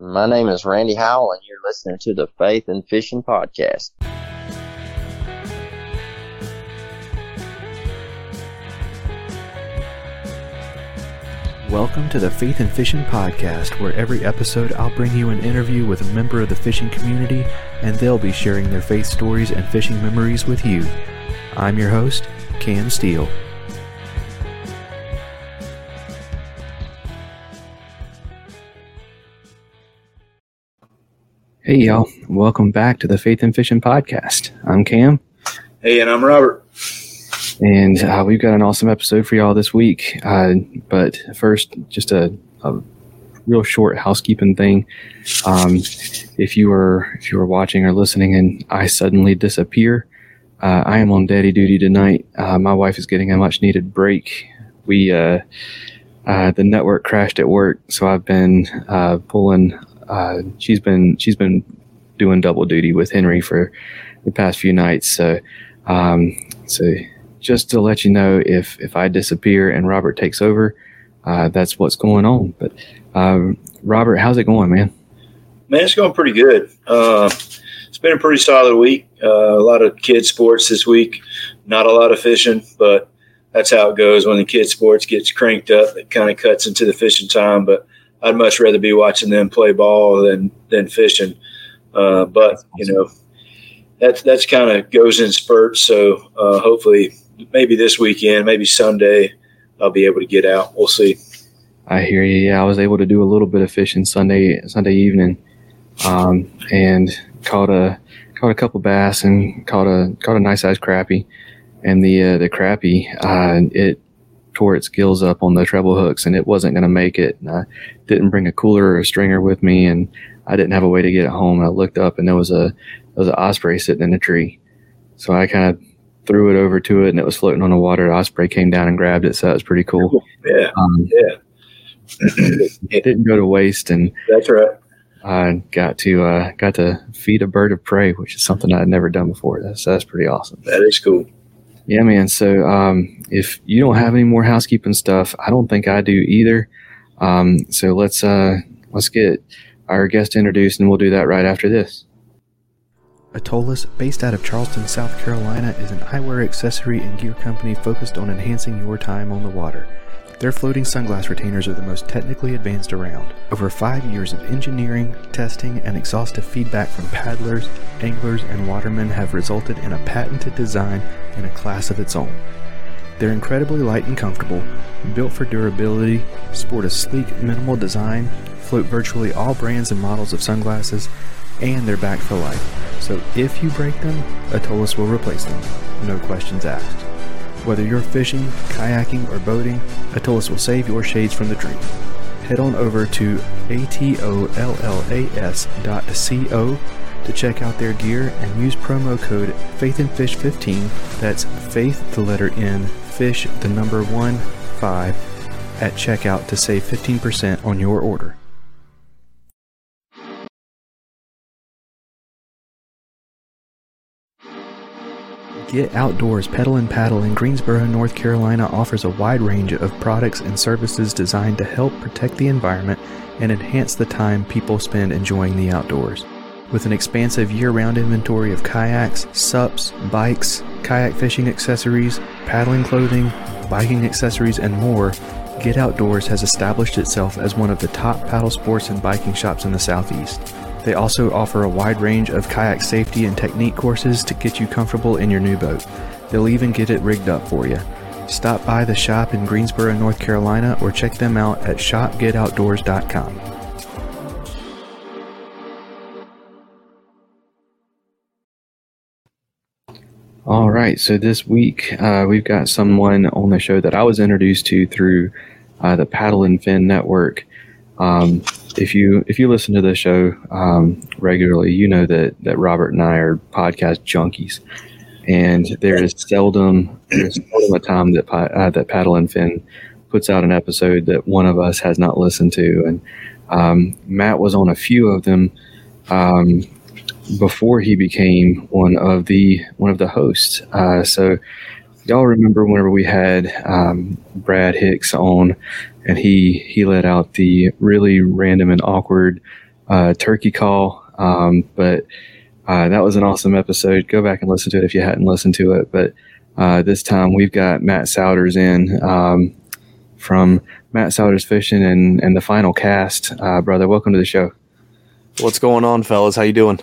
My name is Randy Howell, and you're listening to the Faith and Fishing Podcast. Welcome to the Faith and Fishing Podcast, where every episode I'll bring you an interview with a member of the fishing community, and they'll be sharing their faith stories and fishing memories with you. I'm your host, Cam Steele. Hey, y'all. Welcome back to the Faith and Fishing Podcast. I'm Cam. Hey, and I'm Robert. And uh, we've got an awesome episode for y'all this week. Uh, but first, just a, a, real short housekeeping thing. Um, if you were if you were watching or listening, and I suddenly disappear, uh, I am on daddy duty tonight. Uh, my wife is getting a much needed break. We uh, uh, the network crashed at work, so I've been pulling uh, she's been she's been doing double duty with Henry for the past few nights. So, um, so just to let you know, if if I disappear and Robert takes over, uh, that's what's going on. But um, Robert, how's it going, man? Man, it's going pretty good. Uh, it's been a pretty solid week. Uh, a lot of kid sports this week. Not a lot of fishing, but that's how it goes when the kid sports gets cranked up. It kind of cuts into the fishing time, but I'd much rather be watching them play ball than than fishing. Uh, but you know, that's that's kind of goes in spurts. So uh, hopefully, maybe this weekend, maybe Sunday, I'll be able to get out. We'll see. I hear you. Yeah, I was able to do a little bit of fishing Sunday Sunday evening, um, and caught a caught a couple bass and caught a caught a nice sized crappie. And the uh, the crappie, uh, it tore its gills up on the treble hooks and it wasn't going to make it. And I didn't bring a cooler or a stringer with me and I didn't have a way to get it home. And I looked up and there was a, there was an osprey sitting in a tree. So I kind of threw it over to it and it was floating on the water. The osprey came down and grabbed it. So that was pretty cool. Yeah. Um, yeah. it didn't go to waste. And that's right. I got to, uh, got to feed a bird of prey, which is something I'd never done before. That's, that's pretty awesome. That is cool. Yeah, man. So um, if you don't have any more housekeeping stuff, I don't think I do either. Um, so let's uh, let's get our guest introduced, and we'll do that right after this. Atollas, based out of Charleston, South Carolina, is an eyewear accessory and gear company focused on enhancing your time on the water. Their floating sunglass retainers are the most technically advanced around. Over five years of engineering, testing, and exhaustive feedback from paddlers, anglers, and watermen have resulted in a patented design in a class of its own. They're incredibly light and comfortable, built for durability, sport a sleek, minimal design, float virtually all brands and models of sunglasses, and they're backed for life. So if you break them, Atollas will replace them. No questions asked. Whether you're fishing, kayaking, or boating, Atollas will save your shades from the dream. Head on over to atollas.co to check out their gear and use promo code FaithAndFish15. That's Faith, the letter N, Fish, the number 1, 5 at checkout to save 15% on your order. Get Outdoors Pedal and Paddle in Greensboro, North Carolina offers a wide range of products and services designed to help protect the environment and enhance the time people spend enjoying the outdoors. With an expansive year round inventory of kayaks, SUPs, bikes, kayak fishing accessories, paddling clothing, biking accessories, and more, Get Outdoors has established itself as one of the top paddle sports and biking shops in the Southeast. They also offer a wide range of kayak safety and technique courses to get you comfortable in your new boat. They'll even get it rigged up for you. Stop by the shop in Greensboro, North Carolina, or check them out at shopgetoutdoors.com. All right, so this week uh, we've got someone on the show that I was introduced to through uh, the Paddle and Fin Network. Um, if you if you listen to the show um, regularly, you know that that Robert and I are podcast junkies, and there is seldom there's seldom a time that uh, that Paddle and Fin puts out an episode that one of us has not listened to, and um, Matt was on a few of them um, before he became one of the one of the hosts. Uh, so y'all remember whenever we had um, Brad Hicks on, and he he let out the really random and awkward uh, turkey call. Um, but uh, that was an awesome episode. Go back and listen to it if you hadn't listened to it. But uh, this time we've got Matt Souders in um, from Matt Souders Fishing and, and the final cast. Uh, brother, welcome to the show. What's going on, fellas? How you doing?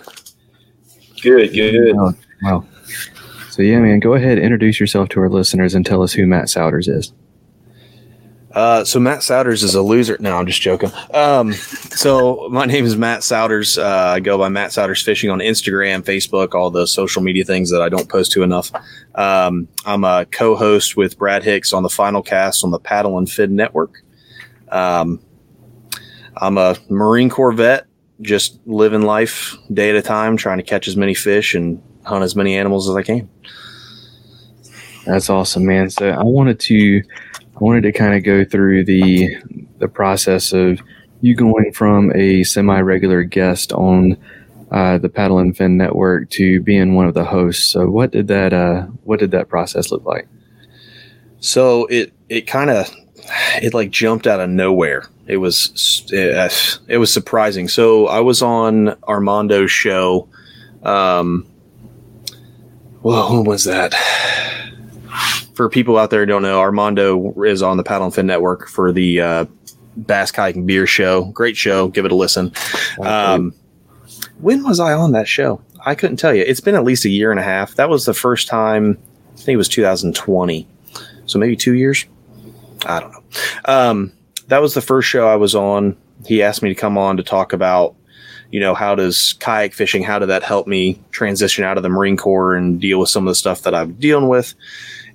Good, good. Wow. wow. So yeah, man, go ahead, introduce yourself to our listeners and tell us who Matt Souders is. Uh, so Matt Souders is a loser. No, I'm just joking. Um, so my name is Matt Souders. Uh, I go by Matt Souders Fishing on Instagram, Facebook, all the social media things that I don't post to enough. Um, I'm a co-host with Brad Hicks on the Final Cast on the Paddle and Fin Network. Um, I'm a Marine Corps vet, just living life day at a time, trying to catch as many fish and hunt as many animals as I can. That's awesome, man. So I wanted to I wanted to kind of go through the the process of you going from a semi regular guest on uh, the Paddle and Fin Network to being one of the hosts. So what did that uh, what did that process look like? So it it kind of it like jumped out of nowhere. It was it, it was surprising. So I was on Armando's show. Um, well, when was that? For people out there who don't know, Armando is on the Paddle and Fin Network for the uh, Bass Kayak and Beer Show. Great show. Give it a listen. Um, when was I on that show? I couldn't tell you. It's been at least a year and a half. That was the first time. I think it was 2020. So maybe two years. I don't know. Um, that was the first show I was on. He asked me to come on to talk about, you know, how does kayak fishing, how did that help me transition out of the Marine Corps and deal with some of the stuff that I'm dealing with?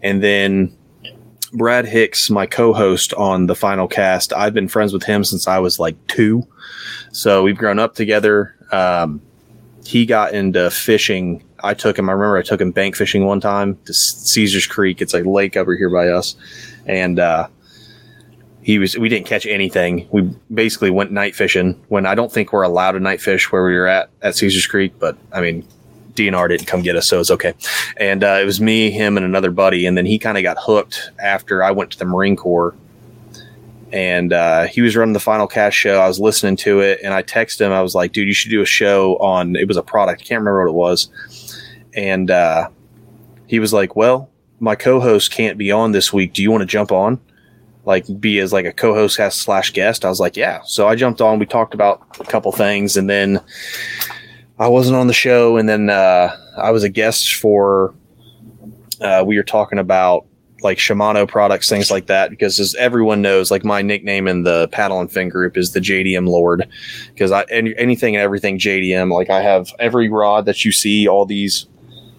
And then Brad Hicks, my co-host on the final cast, I've been friends with him since I was like two, so we've grown up together. Um, he got into fishing. I took him. I remember I took him bank fishing one time to Caesar's Creek. It's a lake over here by us, and uh, he was. We didn't catch anything. We basically went night fishing when I don't think we're allowed to night fish where we were at at Caesar's Creek. But I mean, DNR didn't come get us, so it's okay. And uh, it was me, him, and another buddy. And then he kind of got hooked after I went to the Marine Corps. And uh, he was running the final cast show. I was listening to it, and I texted him. I was like, "Dude, you should do a show on." It was a product. I can't remember what it was. And uh, he was like, "Well, my co-host can't be on this week. Do you want to jump on?" like be as like a co-host slash guest. I was like, yeah. So I jumped on. We talked about a couple things, and then I wasn't on the show, and then uh, I was a guest for. Uh, we were talking about like Shimano products, things like that, because as everyone knows, like my nickname in the paddle and fin group is the JDM Lord, because I any, anything and everything JDM. Like I have every rod that you see, all these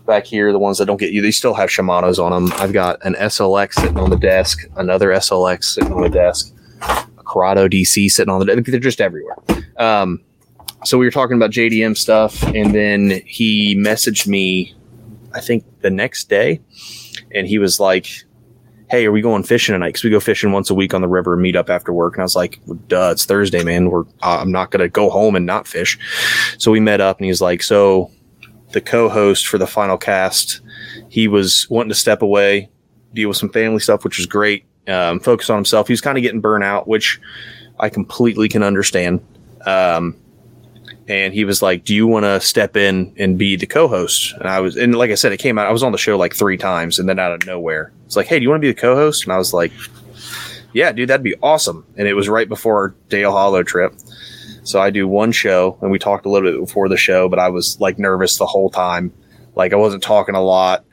back here, the ones that don't get you, they still have Shimano's on them. I've got an SLX sitting on the desk, another SLX sitting on the desk, a Curado DC sitting on the desk. They're just everywhere. Um, so we were talking about JDM stuff, and then he messaged me, I think the next day, and he was like, "Hey, are we going fishing tonight? Because we go fishing once a week on the river meet up after work." And I was like, "Duh, it's Thursday, man. We're I'm not gonna go home and not fish." So we met up, and he's like, "So." The co-host for the final cast, he was wanting to step away, deal with some family stuff, which was great. Um, focus on himself. He was kind of getting burnout, which I completely can understand. Um, and he was like, "Do you want to step in and be the co-host?" And I was, and like I said, it came out. I was on the show like three times, and then out of nowhere, it's like, "Hey, do you want to be the co-host?" And I was like, "Yeah, dude, that'd be awesome." And it was right before our Dale Hollow trip, so I do one show, and we talked a little bit before the show, but I was like nervous the whole time, like I wasn't talking a lot.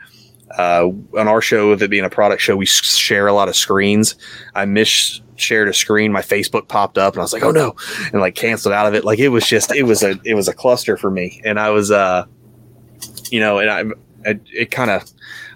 Uh, on our show, with it being a product show, we share a lot of screens. I miss shared a screen, my Facebook popped up and I was like, oh no, and like canceled out of it. Like it was just, it was a, it was a cluster for me. And I was, uh, you know, and I, I it kind of,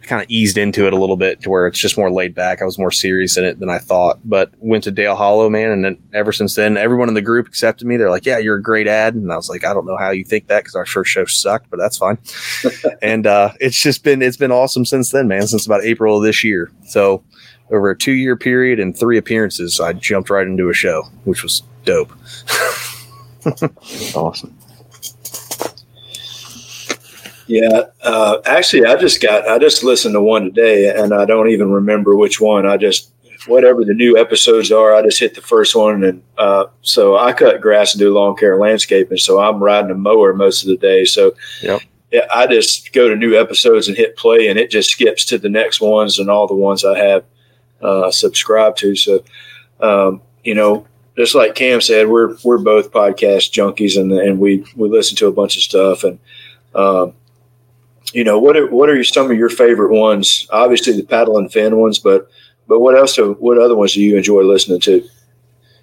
I kind of eased into it a little bit to where it's just more laid back. I was more serious in it than I thought, but went to Dale Hollow, man. And then ever since then, everyone in the group accepted me. They're like, yeah, you're a great ad. And I was like, I don't know how you think that because our first show sucked, but that's fine. and, uh, it's just been, it's been awesome since then, man, since about April of this year. So, over a two year period and three appearances, I jumped right into a show, which was dope. awesome. Yeah, uh, actually, I just got I just listened to one today, and I don't even remember which one. I just whatever the new episodes are, I just hit the first one, and uh, so I cut grass and do lawn care and landscaping. So I'm riding a mower most of the day. So Yep. yeah, I just go to new episodes and hit play, and it just skips to the next ones and all the ones I have uh, subscribed to. So um, you know, just like Cam said, we're we're both podcast junkies, and and we we listen to a bunch of stuff, and um, you know, what are what are some of your favorite ones? Obviously, the paddle and fin ones, but but what else? Do, what other ones do you enjoy listening to?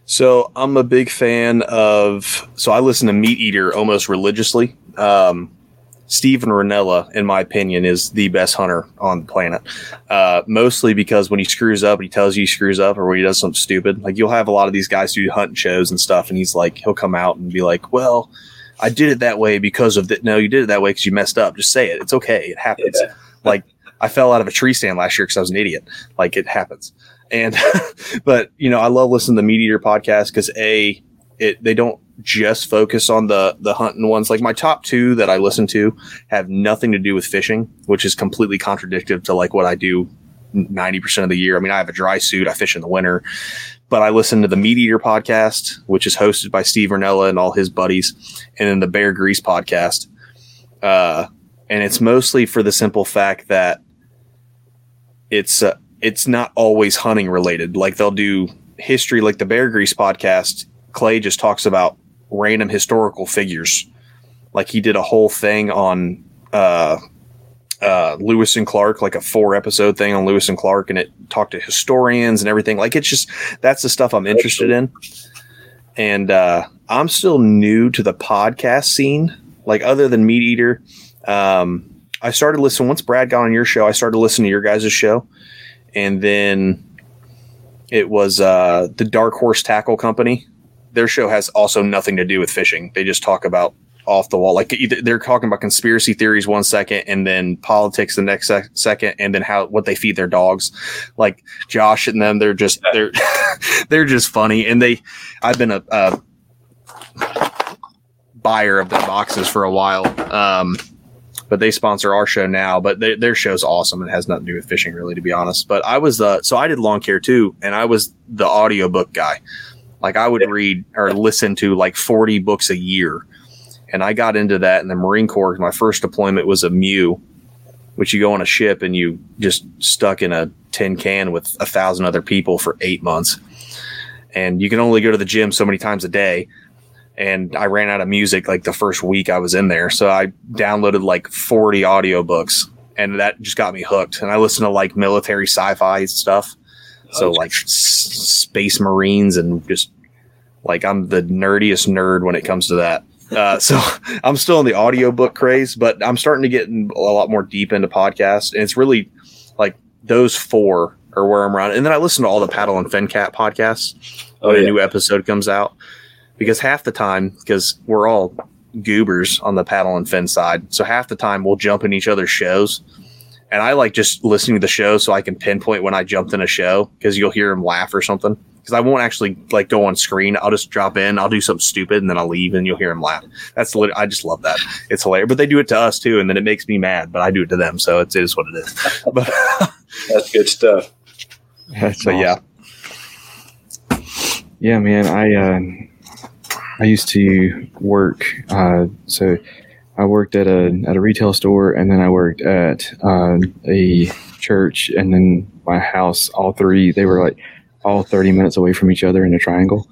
So I'm a big fan of. So I listen to Meat Eater almost religiously. Um, Steven Rinella, in my opinion, is the best hunter on the planet. Uh, mostly because when he screws up, he tells you he screws up, or when he does something stupid. Like you'll have a lot of these guys who do hunting shows and stuff, and he's like, he'll come out and be like, "Well, I did it that way because of that." No, you did it that way because you messed up. Just say it. It's okay. It happens. Yeah. Like I fell out of a tree stand last year because I was an idiot. Like it happens. And but you know, I love listening to the Meat Eater podcast because a it they don't just focus on the the hunting ones. Like my top two that I listen to have nothing to do with fishing, which is completely contradictory to like what I do ninety percent of the year. I mean, I have a dry suit, I fish in the winter, but I listen to the Meat Eater podcast, which is hosted by Steve Rinella and all his buddies, and then the Bear Grease podcast. Uh, and it's mostly for the simple fact that it's uh, it's not always hunting related. Like they'll do history, like the Bear Grease podcast. Clay just talks about random historical figures. Like he did a whole thing on uh, uh, Lewis and Clark, like a four episode thing on Lewis and Clark, and it talked to historians and everything. Like it's just that's the stuff I'm interested in. And uh, I'm still new to the podcast scene. Like other than Meat Eater, um, I started listening once Brad got on your show. I started listening to your guys' show, and then it was uh, the Dark Horse Tackle Company. Their show has also nothing to do with fishing. They just talk about off the wall, like they're talking about conspiracy theories one second, and then politics the next sec- second, and then how what they feed their dogs. Like Josh and them, they're just they're they're just funny, and they. I've been a, a buyer of their boxes for a while. Um, but they sponsor our show now. But they, their show's awesome. It has nothing to do with fishing, really, to be honest. But I was uh, so I did lawn care too, and I was the audiobook guy. Like I would read or listen to like forty books a year, and I got into that in the Marine Corps. My first deployment was a MEU, which you go on a ship and you just stuck in a tin can with a thousand other people for eight months, and you can only go to the gym so many times a day and I ran out of music like the first week I was in there. So I downloaded like 40 audiobooks and that just got me hooked. And I listened to like military sci-fi stuff. So like s- space marines and just like I'm the nerdiest nerd when it comes to that. Uh, so I'm still in the audiobook craze, but I'm starting to get in a lot more deep into podcasts. And it's really like those four are where I'm around. And then I listen to all the paddle and fin cat podcasts Oh, when a new episode comes out because half the time because we're all goobers on the paddle and fin side so half the time we'll jump in each other's shows and i like just listening to the show so i can pinpoint when i jumped in a show because you'll hear him laugh or something because i won't actually like go on screen i'll just drop in i'll do something stupid and then i'll leave and you'll hear him laugh that's lit- i just love that it's hilarious but they do it to us too and then it makes me mad but i do it to them so it's, it is what it is but, That's good stuff. That's but yeah Yeah, man. I uh, I used to work. Uh, so I worked at a at a retail store, and then I worked at uh, a church, and then my house. All three, they were like all thirty minutes away from each other in a triangle.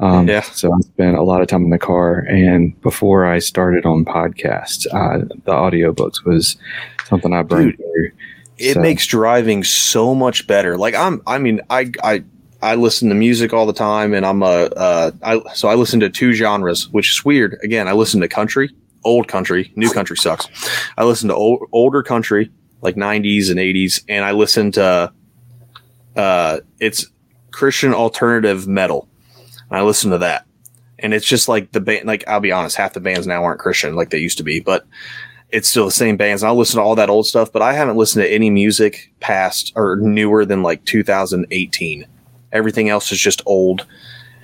Um, Yeah. So I spent a lot of time in the car, and before I started on podcasts, uh, the audiobooks was something I burned Dude. through. it So- makes driving so much better. Like I'm, I mean, I, I, I listen to music all the time, and I'm a, uh, I, so I listen to two genres, which is weird. Again, I listen to country, old country, new country sucks. I listen to old, older country, like '90s and '80s, and I listen to, uh, it's Christian alternative metal. I listen to that, and it's just like the band. Like I'll be honest, half the bands now aren't Christian like they used to be, but it's still the same bands. And I'll listen to all that old stuff, but I haven't listened to any music past or newer than like 2018. Everything else is just old.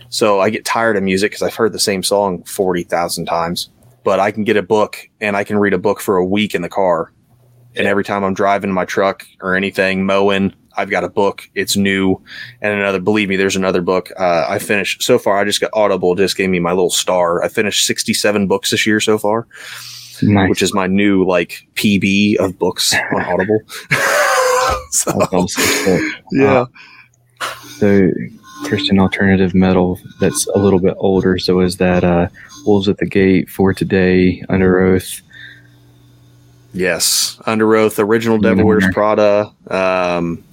So I get tired of music because I've heard the same song 40,000 times. But I can get a book and I can read a book for a week in the car. And every time I'm driving my truck or anything, mowing, I've got a book. It's new, and another. Believe me, there's another book. Uh, I finished so far. I just got Audible. Just gave me my little star. I finished 67 books this year so far, Nice. which is my new like PB of books on Audible. so, awesome. So, yeah. so Christian alternative metal that's a little bit older. So is that uh, Wolves at the Gate for today, Underoath? Yes, Underoath, original Devil Wears. Prada. Um,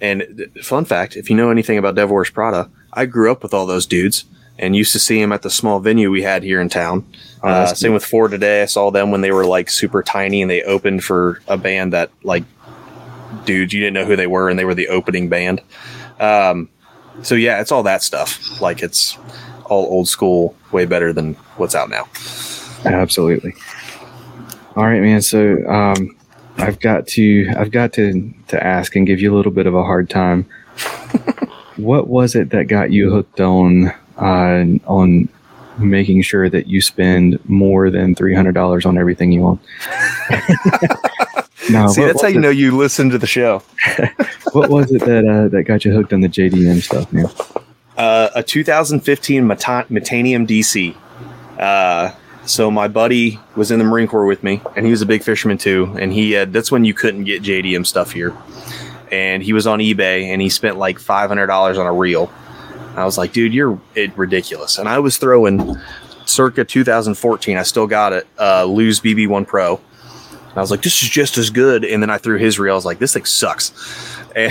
and fun fact: if you know anything about Devil Wears Prada, I grew up with all those dudes and used to see them at the small venue we had here in town. Oh, Uh, same with For Today. I saw them when they were like super tiny and they opened for a band that like dudes you didn't know who they were and they were the opening band. Um, so yeah, it's all that stuff. Like it's all old school, way better than what's out now. Absolutely. All right, man. So um, I've got to I've got to to ask and give you a little bit of a hard time. what was it that got you hooked on uh, on making sure that you spend more than three hundred dollars on everything you own? no, See, what, that's how you it, know you listen to the show. what was it that uh, that got you hooked on the JDM stuff, man? uh, a 2015 Meta- Metanium DC. Uh, so my buddy was in the Marine Corps with me, and he was a big fisherman too. And he had that's when you couldn't get JDM stuff here. And he was on eBay, and he spent like five hundred dollars on a reel. I was like, dude, you're ridiculous. And I was throwing circa 2014. I still got it. Uh, Lew's BB1 Pro. And I was like, this is just as good. And then I threw his reel. I was like, this thing sucks. And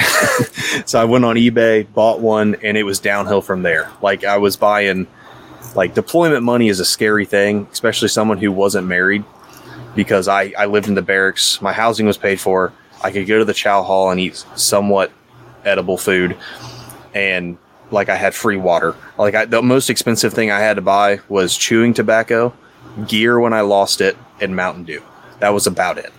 so I went on eBay, bought one, and it was downhill from there. Like I was buying, like deployment money is a scary thing, especially someone who wasn't married, because I I lived in the barracks, my housing was paid for, I could go to the chow hall and eat somewhat edible food, and like I had free water. Like I, the most expensive thing I had to buy was chewing tobacco, gear when I lost it, and Mountain Dew. That was about it.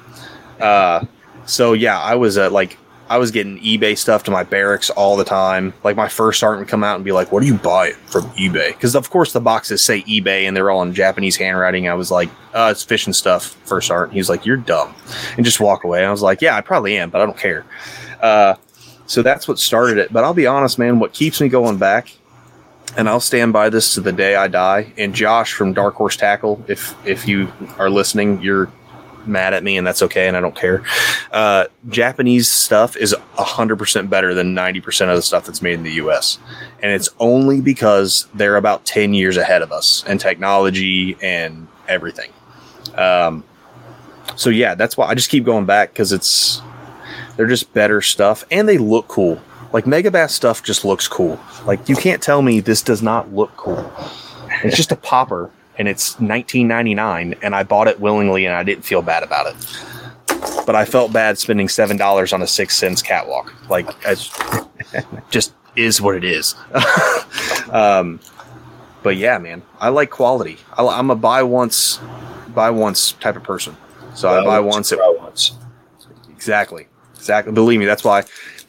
Uh, so yeah, I was uh, like I was getting eBay stuff to my barracks all the time. Like my first sergeant would come out and be like, "What do you buy from eBay?" Because of course the boxes say eBay and they're all in Japanese handwriting. I was like, uh, "It's fishing stuff." First sergeant, he's like, "You're dumb," and just walk away. I was like, "Yeah, I probably am, but I don't care." Uh, so that's what started it. But I'll be honest, man. What keeps me going back, and I'll stand by this to the day I die. And Josh from Dark Horse Tackle, if if you are listening, you're mad at me and that's okay and I don't care. Uh, Japanese stuff is 100% better than 90% of the stuff that's made in the US. And it's only because they're about 10 years ahead of us in technology and everything. Um, so yeah, that's why I just keep going back because it's they're just better stuff and they look cool. Like Megabass stuff just looks cool. Like you can't tell me this does not look cool. It's just a popper and it's 19.99 and I bought it willingly and I didn't feel bad about it. But I felt bad spending seven dollars on a 6th Sense Catwalk. Like it's just is what it is. um, but yeah, man, I like quality. I, I'm a buy once, buy once type of person. So I buy once. It, Try once. Exactly. Exactly. Believe me, that's why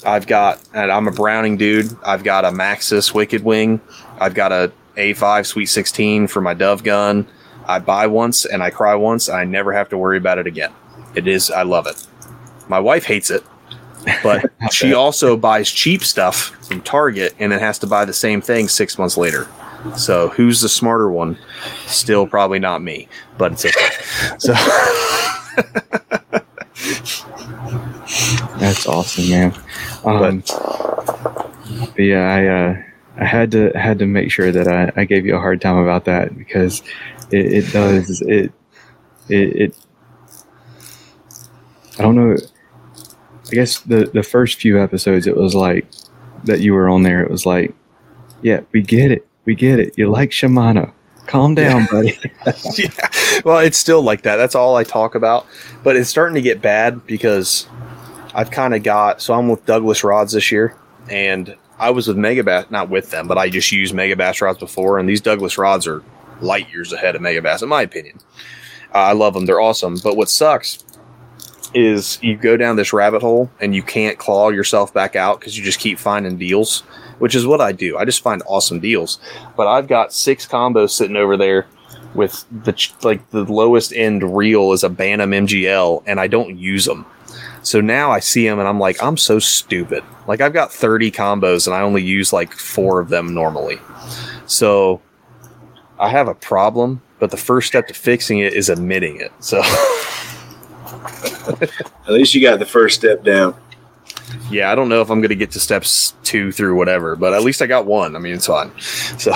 I've got, and I'm a Browning dude. I've got a Maxus Wicked Wing. I've got a A5 Sweet 16 for my Dove gun. I buy once and I cry once. I never have to worry about it again. It is, I love it. My wife hates it, but she also buys cheap stuff from Target and then has to buy the same thing six months later. So who's the smarter one? Still probably not me, but it's okay. So That's awesome, man. Um, but yeah, I uh, I had to had to make sure that I, I gave you a hard time about that because it, it does it, it it I don't know. I guess the the first few episodes it was like that you were on there. It was like, yeah, we get it, we get it. You like Shimano. Calm down, buddy. yeah. Well, it's still like that. That's all I talk about. But it's starting to get bad because I've kind of got. So I'm with Douglas Rods this year, and I was with Megabass, not with them, but I just used Megabass rods before, and these Douglas rods are light years ahead of Megabass, in my opinion. Uh, I love them; they're awesome. But what sucks is you go down this rabbit hole and you can't claw yourself back out because you just keep finding deals, which is what I do. I just find awesome deals. But I've got six combos sitting over there with the like the lowest end reel is a Bantam MGL, and I don't use them. So now I see them and I'm like, I'm so stupid. Like I've got 30 combos and I only use like four of them normally. So I have a problem, but the first step to fixing it is admitting it. So At least you got the first step down. yeah, I don't know if I'm going to get to steps two through whatever, but at least I got one. I mean, it's fine. So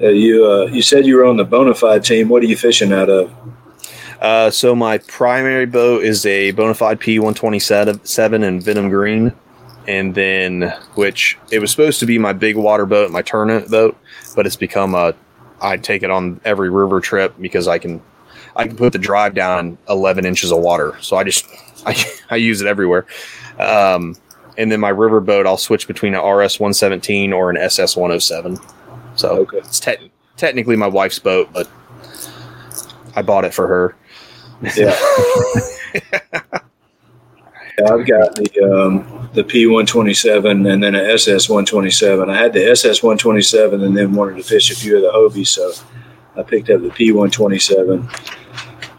Uh, you uh, you said you were on the Bonafide team. What are you fishing out of? Uh, so my primary boat is a Bonafide P127 in Venom Green, and then which it was supposed to be my big water boat, my tournament boat, but it's become a. I take it on every river trip because I can, I can put the drive down 11 inches of water, so I just I, I use it everywhere. Um, and then my river boat, I'll switch between an RS 117 or an SS 107. So Okay. it's te- technically my wife's boat, but I bought it for her. Yeah. Yeah, I've got the um, the P one twenty seven and then an SS one twenty seven. I had the SS one twenty seven and then wanted to fish a few of the Hobies, so I picked up the P one twenty seven.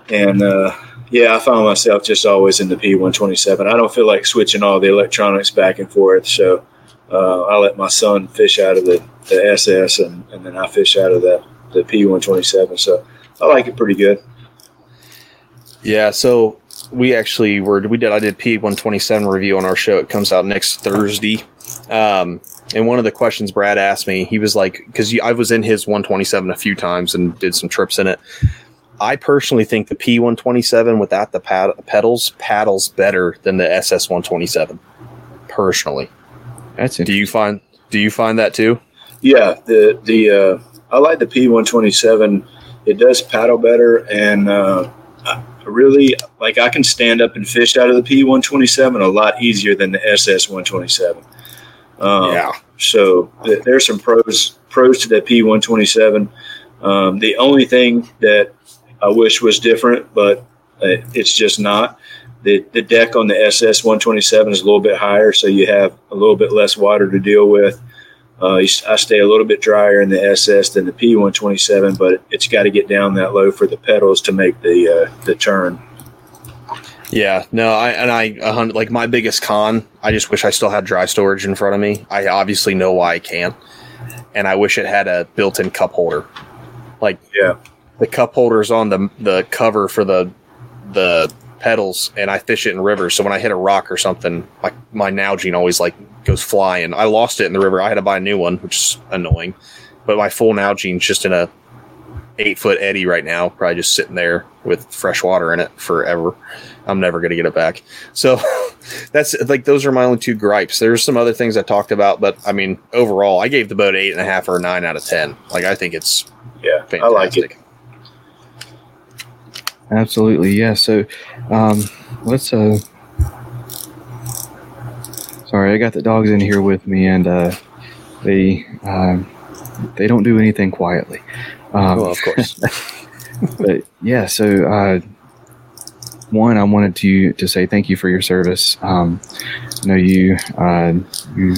And uh, yeah, I found myself just always in the P one twenty seven. I don't feel like switching all the electronics back and forth, so uh, I let my son fish out of the, the SS and, and then I fish out of that the P one twenty seven. So I like it pretty good. Yeah, so we actually were we did I did P one twenty seven review on our show. It comes out next Thursday. Um, and one of the questions Brad asked me, he was like, because I was in his one twenty seven a few times and did some trips in it. I personally think the P one twenty seven without the pad- pedals paddles better than the SS one twenty seven. Personally, That's do you find do you find that too? Yeah, the the uh, I like the P one twenty seven. It does paddle better, and uh, I really like I can stand up and fish out of the P one twenty seven a lot easier than the SS one twenty seven. Um, So th- there's some pros pros to that P one twenty seven. The only thing that I wish was different, but uh, it's just not. The, the deck on the SS 127 is a little bit higher, so you have a little bit less water to deal with. Uh, I stay a little bit drier in the SS than the P127, but it's got to get down that low for the pedals to make the uh, the turn. Yeah, no, I and I a hundred like my biggest con. I just wish I still had dry storage in front of me. I obviously know why I can't, and I wish it had a built-in cup holder. Like Yeah, the cup holder's on the the cover for the the pedals, and I fish it in rivers. So when I hit a rock or something, like my Nalgene always like goes flying. I lost it in the river. I had to buy a new one, which is annoying. But my full Nalgene's just in a eight foot eddy right now, probably just sitting there with fresh water in it forever. I'm never gonna get it back. So that's like those are my only two gripes. There's some other things I talked about, but I mean overall, I gave the boat eight and a half or a nine out of ten. Like I think it's yeah, fantastic. I like it. Absolutely, yeah. So, um, let's. Uh, sorry, I got the dogs in here with me, and uh, they um, they don't do anything quietly. Um, well, of course. but yeah, so uh, one, I wanted to to say thank you for your service. Um, I know you uh, you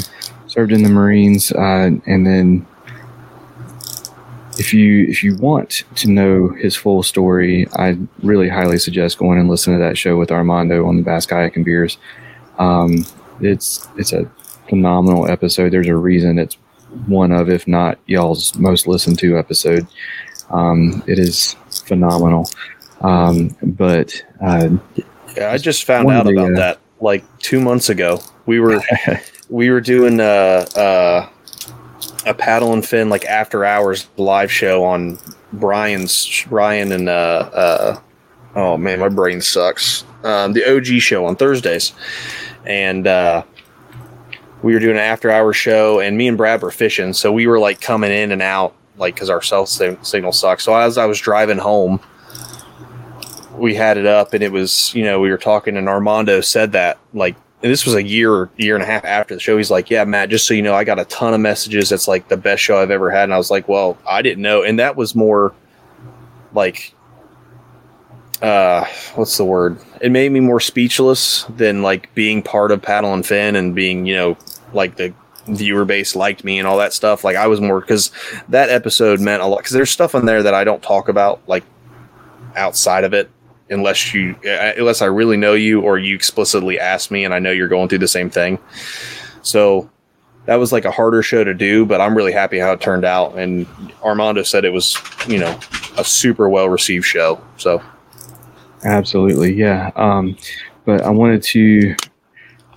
served in the Marines, uh, and then if you if you want to know his full story, I really highly suggest going and listening to that show with Armando on the Bass Kayak and Beers. Um, it's it's a phenomenal episode. There's a reason it's one of, if not y'all's most listened to episode. Um, it is phenomenal. Um, but uh, Yeah, I just found out the, about uh, that like two months ago. We were we were doing uh, uh, a paddle and fin like after hours live show on Brian's Brian and uh, uh, oh man, my brain sucks. Um, the OG show on Thursdays, and uh, we were doing an after hours show, and me and Brad were fishing, so we were like coming in and out like because our cell signal sucks. So as I was driving home we had it up and it was you know we were talking and armando said that like this was a year year and a half after the show he's like yeah matt just so you know i got a ton of messages. That's like the best show i've ever had. And i was like well i didn't know. And that was more like uh what's the word? It made me more speechless than like being part of paddle and fin and being you know like the viewer base liked me and all that stuff. Like i was more because that episode meant a lot because there's stuff in there that i don't talk about like outside of it unless you uh, unless I really know you or you explicitly ask me and I know you're going through the same thing. So that was like a harder show to do, but I'm really happy how it turned out. And Armando said it was, you know, a super well received show. So Absolutely, yeah. Um, but I wanted to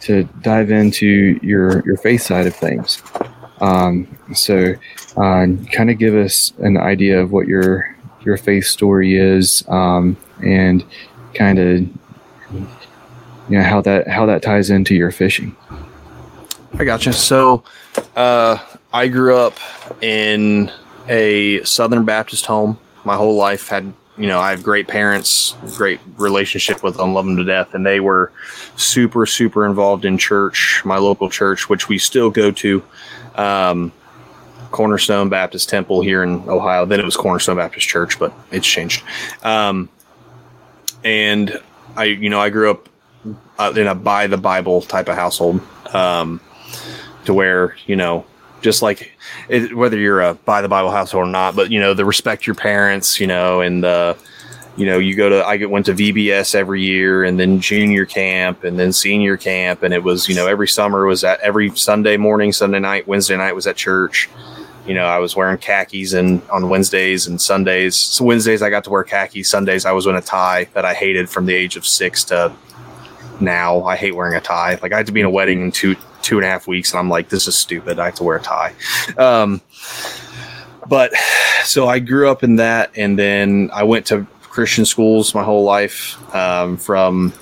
to dive into your your faith side of things. Um, so, uh, kind of give us an idea of what your your faith story is, um, and kind of you know how that how that ties into your fishing. I gotcha. So, uh, I grew up in a Southern Baptist home. My whole life had, you know, I have great parents, great relationship with them, love them to death, and they were super, super involved in church, my local church, which we still go to. Um, Cornerstone Baptist Temple here in Ohio. Then it was Cornerstone Baptist Church, but it's changed. Um, and I, you know, I grew up uh, in a by the Bible type of household. Um, to where you know just like it, whether you're a by the bible household or not but you know the respect your parents you know and the you know you go to i went to vbs every year and then junior camp and then senior camp and it was you know every summer was at every sunday morning sunday night wednesday night was at church you know i was wearing khakis and on wednesdays and sundays so wednesdays i got to wear khakis sundays i was in a tie that i hated from the age of six to now i hate wearing a tie like i had to be in a wedding in two two and a half weeks, and I'm like, this is stupid. I have to wear a tie. Um, but so I grew up in that, and then I went to Christian schools my whole life, um, from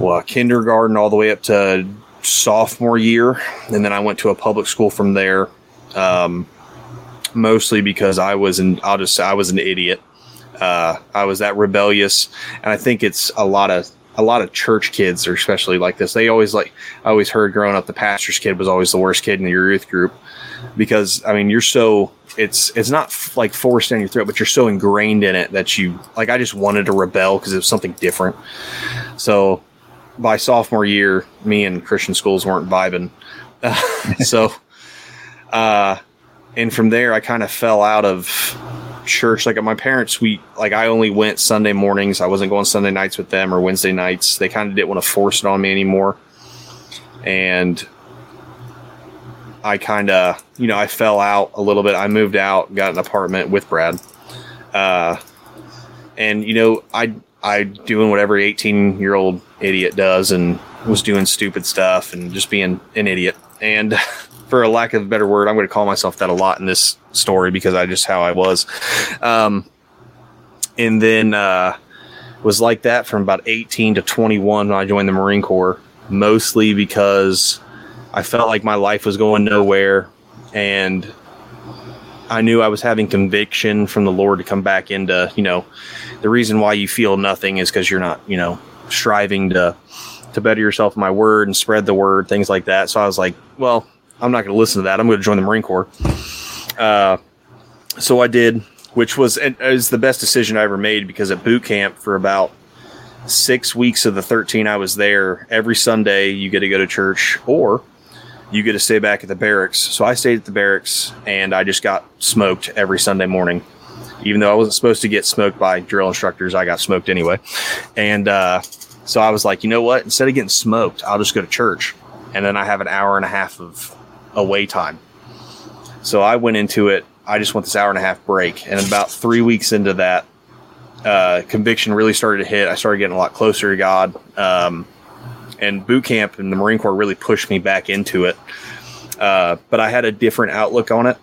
well kindergarten all the way up to sophomore year, and then I went to a public school from there. Um, mostly because I was an I'll just I was an idiot. Uh, I was that rebellious, and I think it's a lot of a lot of church kids are especially like this. They always like I always heard growing up the pastor's kid was always the worst kid in your youth group because I mean you're so it's it's not f- like forced down your throat, but you're so ingrained in it that you like I just wanted to rebel because it was something different. So by sophomore year, me and Christian schools weren't vibing. so uh and from there I kind of fell out of church. Like at my parents we like i only went sunday mornings. I wasn't going sunday nights with them or wednesday nights. They kind of didn't want to force it on me anymore. And i kind of you know i fell out a little bit. I moved out got an apartment with brad. Uh, and you know i i doing what every 18 year old idiot does and was doing stupid stuff and just being an idiot. And for a lack of a better word, I'm going to call myself that a lot in this story because I just how I was. Um, and then uh, was like that from about 18 to 21 when I joined the Marine Corps, mostly because I felt like my life was going nowhere and I knew I was having conviction from the Lord to come back into, you know, the reason why you feel nothing is because you're not, you know, striving to to better yourself in my word and spread the word, things like that. So I was like, well, I'm not going to listen to that. I'm going to join the Marine Corps. Uh, so I did, which was is the best decision I ever made because at boot camp for about six weeks of the 13 I was there, every Sunday you get to go to church or you get to stay back at the barracks. So I stayed at the barracks and I just got smoked every Sunday morning. Even though I wasn't supposed to get smoked by drill instructors, I got smoked anyway. And uh, so I was like, you know what? Instead of getting smoked, I'll just go to church. And then I have an hour and a half of away time. So I went into it. I just want this hour and a half break, and about three weeks into that, uh, conviction really started to hit. I started getting a lot closer to God, um, and boot camp and the Marine Corps really pushed me back into it. Uh, but I had a different outlook on it,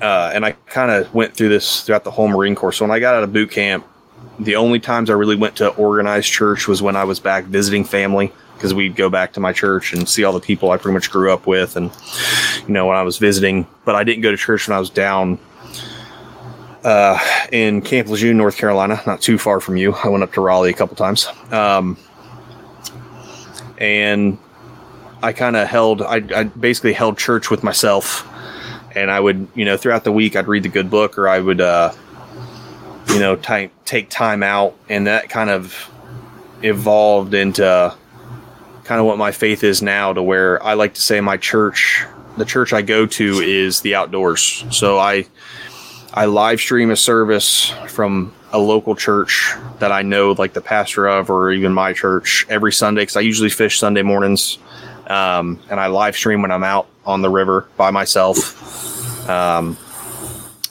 uh, and I kind of went through this throughout the whole Marine Corps. So when I got out of boot camp, the only times I really went to organized church was when I was back visiting family because we'd go back to my church and see all the people I pretty much grew up with, and you know when I was visiting. But I didn't go to church when I was down uh, in Camp Lejeune, North Carolina, not too far from you. I went up to Raleigh a couple times, um, and I kind of held. I, I basically held church with myself, and I would, you know, throughout the week, I'd read the good book, or I would, uh, you know, t- take time out, and that kind of evolved into kind of what my faith is now to where I like to say my church, the church I go to is the outdoors. So I I live stream a service from a local church that I know, like the pastor of, or even my church, every Sunday because I usually fish Sunday mornings, um, and I live stream when I'm out on the river by myself, um,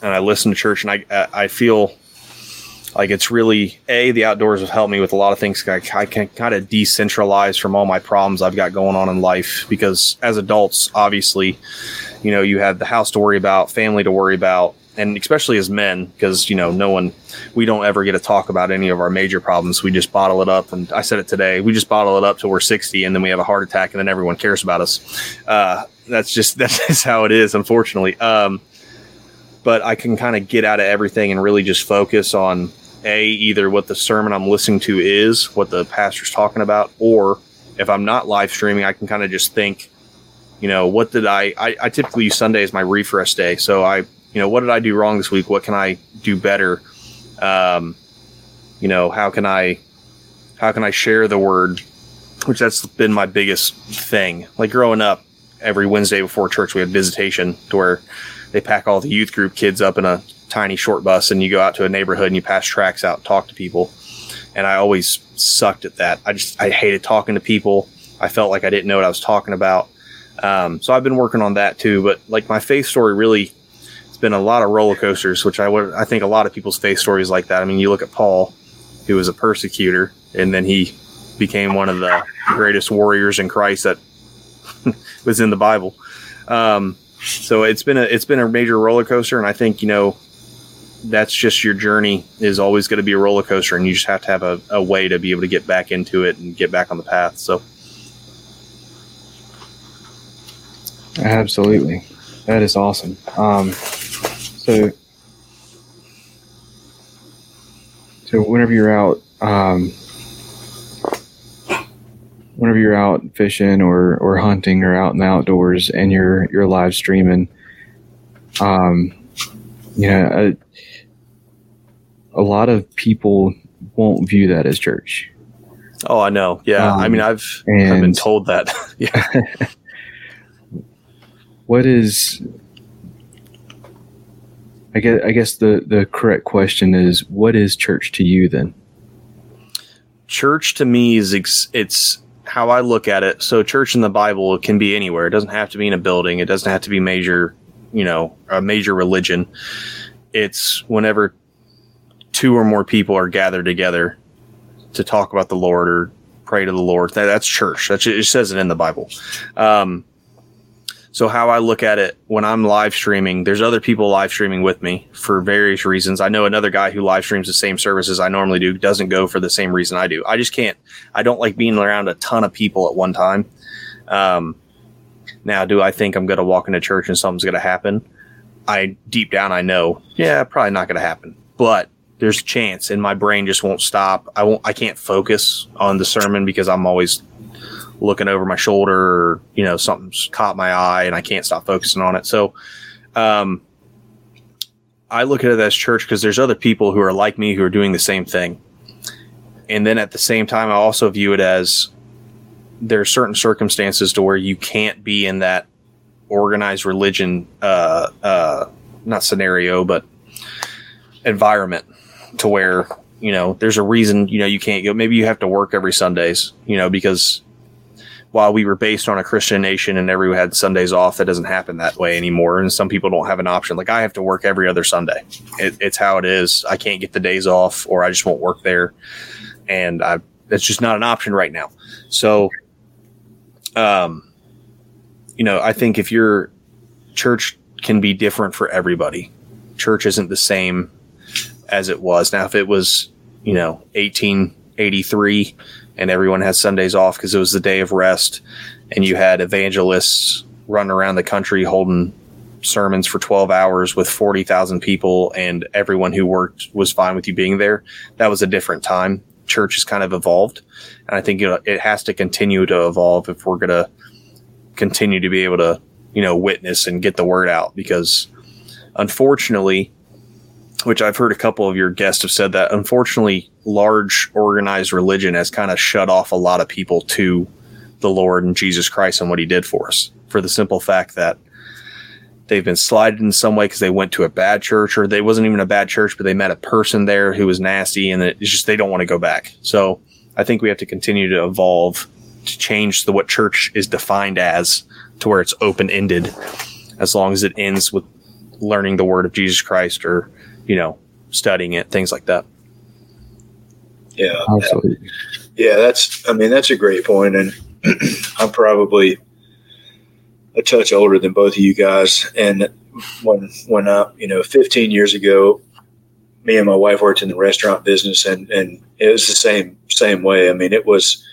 and I listen to church, and I I feel like it's really a the outdoors have helped me with a lot of things. I, I can kind of decentralize from all my problems I've got going on in life because as adults, obviously, you know, you have the house to worry about, family to worry about, and especially as men, because you know, no one, we don't ever get to talk about any of our major problems. We just bottle it up, and I said it today. We just bottle it up till we're sixty, and then we have a heart attack, and then everyone cares about us. Uh, that's just that's just how it is, unfortunately. Um, but I can kind of get out of everything and really just focus on a either what the sermon I'm listening to is, what the pastor's talking about, or if I'm not live streaming, I can kind of just think, you know, what did I, I? I typically use Sunday as my refresh day, so I you know, what did I do wrong this week? What can I do better? Um, you know, how can I, how can I share the word? Which that's been my biggest thing. Like growing up, every Wednesday before church, we had visitation to where they pack all the youth group kids up in a tiny short bus and you go out to a neighborhood and you pass tracks out and talk to people. And I always sucked at that. I just, I hated talking to people. I felt like I didn't know what I was talking about. Um, so I've been working on that too. But like my faith story really it's been a lot of roller coasters, which I would I think a lot of people's faith stories like that. I mean, you look at Paul, who was a persecutor, and then he became one of the greatest warriors in Christ that was in the Bible. Um, so it's been a it's been a major roller coaster, and I think you know that's just your journey is always going to be a roller coaster, and you just have to have a, a way to be able to get back into it and get back on the path. So. Absolutely. That is awesome. Um, so, so whenever you're out, um, whenever you're out fishing or, or hunting or out in the outdoors and you're you're live streaming, um, you know, a, a lot of people won't view that as church. Oh, I know. Yeah, um, I mean, I've I've been told that. yeah. what is I guess I guess the the correct question is what is church to you then? Church to me is ex- it's how I look at it. So church in the Bible can be anywhere. It doesn't have to be in a building. It doesn't have to be major, you know, a major religion. It's whenever two or more people are gathered together to talk about the Lord or pray to the Lord. That, that's church. It says it in the Bible. Um, so how I look at it when I'm live streaming, there's other people live streaming with me for various reasons. I know another guy who live streams the same services I normally do doesn't go for the same reason I do. I just can't. I don't like being around a ton of people at one time. Um, now, do I think I'm going to walk into church and something's going to happen? I deep down I know, yeah, probably not going to happen. But there's a chance, and my brain just won't stop. I won't. I can't focus on the sermon because I'm always looking over my shoulder or, you know, something's caught my eye and I can't stop focusing on it. So, um, I look at it as church because there's other people who are like me who are doing the same thing. And then at the same time, I also view it as there are certain circumstances to where you can't be in that organized religion, uh, uh, not scenario, but environment to where, you know, there's a reason, you know, you can't go. Maybe you have to work every Sundays, you know, because while we were based on a Christian nation and everyone had Sundays off, that doesn't happen that way anymore. And some people don't have an option. Like I have to work every other Sunday. It, it's how it is. I can't get the days off, or I just won't work there, and I that's just not an option right now. So, um, you know, I think if your church can be different for everybody, church isn't the same as it was. Now, if it was, you know, 1883 and everyone has Sundays off because it was the day of rest, and you had evangelists running around the country holding sermons for 12 hours with 40,000 people and everyone who worked was fine with you being there. That was a different time. Church has kind of evolved. And I think you know, it has to continue to evolve if we're going to continue to be able to, you know, witness and get the word out because unfortunately, which I've heard a couple of your guests have said that unfortunately, large organized religion has kind of shut off a lot of people to the Lord and Jesus Christ and what he did for us for the simple fact that they've been slighted in some way because they went to a bad church or they wasn't even a bad church, but they met a person there who was nasty and it's just, they don't want to go back. So I think we have to continue to evolve to change the, what church is defined as to where it's open ended as long as it ends with learning the word of Jesus Christ or, you know, studying it, things like that. Yeah. Absolutely. Yeah, that's. I mean, that's a great point, and I'm probably a touch older than both of you guys. And when when I, you know, 15 years ago, me and my wife worked in the restaurant business, and and it was the same same way. I mean, it was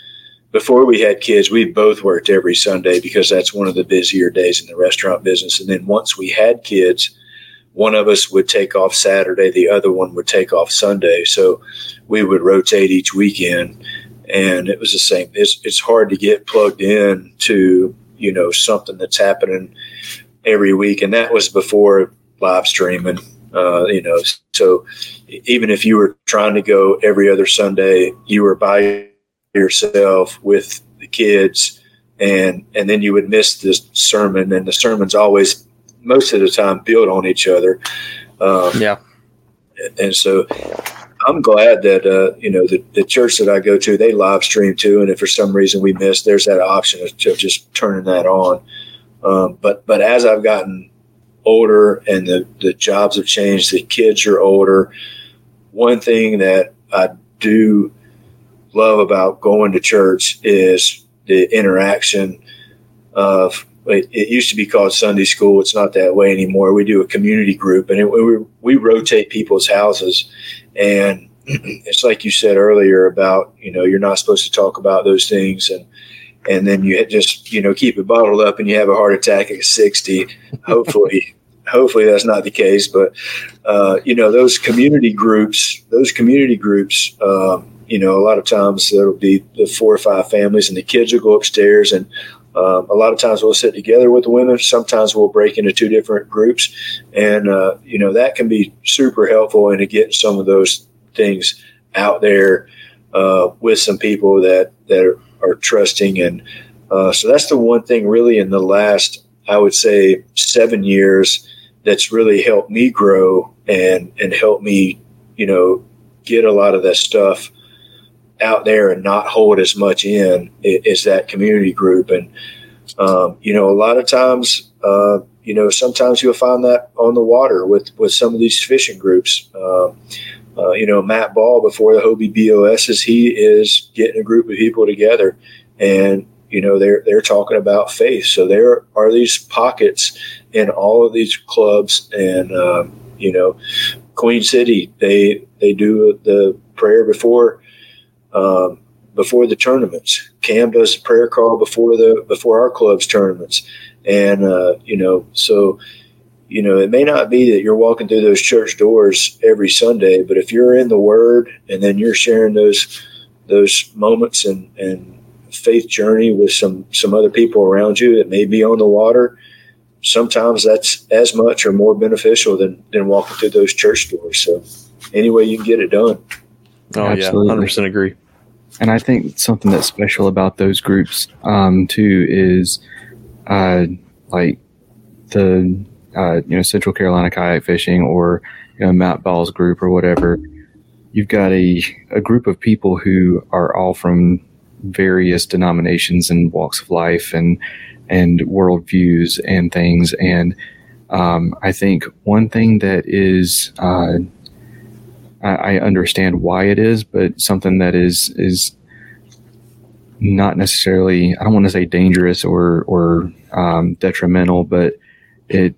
before we had kids. We both worked every Sunday because that's one of the busier days in the restaurant business. And then once we had kids, one of us would take off Saturday, the other one would take off Sunday. So we would rotate each weekend, and it was the same. It's it's hard to get plugged in to you know something that's happening every week, and that was before live streaming. Uh, you know, so even if you were trying to go every other Sunday, you were by yourself with the kids, and and then you would miss the sermon, and the sermon's always most of the time build on each other. Um, Yeah. and so I'm glad that uh, you know the, the church that I go to they live stream too, and if for some reason we miss, there's that option of, of just turning that on. Um, but but as I've gotten older and the the jobs have changed, the kids are older. One thing that I do love about going to church is the interaction of it, it used to be called Sunday school. It's not that way anymore. We do a community group, and it, we we rotate people's houses, and it's like you said earlier about you know you're not supposed to talk about those things, and and then you just you know keep it bottled up, and you have a heart attack at sixty. Hopefully. Hopefully that's not the case, but uh, you know those community groups. Those community groups, um, you know, a lot of times there'll be the four or five families, and the kids will go upstairs, and um, a lot of times we'll sit together with the women. Sometimes we'll break into two different groups, and uh, you know that can be super helpful in getting some of those things out there uh, with some people that that are, are trusting. And uh, so that's the one thing really in the last, I would say, seven years that's really helped me grow and and help me, you know, get a lot of that stuff out there and not hold as much in is that community group. And, um, you know, a lot of times, uh, you know, sometimes you'll find that on the water with, with some of these fishing groups. Uh, uh, you know, Matt Ball before the Hobie BOSs, he is getting a group of people together and, you know, they're, they're talking about faith. So there are these pockets in all of these clubs and, um, you know, Queen City, they, they do the prayer before, um, before the tournaments. Cam does a prayer call before the before our club's tournaments, and uh, you know, so you know, it may not be that you're walking through those church doors every Sunday, but if you're in the Word and then you're sharing those those moments and and faith journey with some some other people around you that may be on the water sometimes that's as much or more beneficial than than walking through those church doors. So any way you can get it done Oh Absolutely. yeah, hundred percent agree. And I think something that's special about those groups um, too is uh, like the uh, you know Central Carolina kayak fishing or you know Matt Ball's group or whatever. You've got a a group of people who are all from various denominations and walks of life and and worldviews and things. And um, I think one thing that is uh, I, I understand why it is, but something that is is not necessarily I don't want to say dangerous or or um, detrimental, but it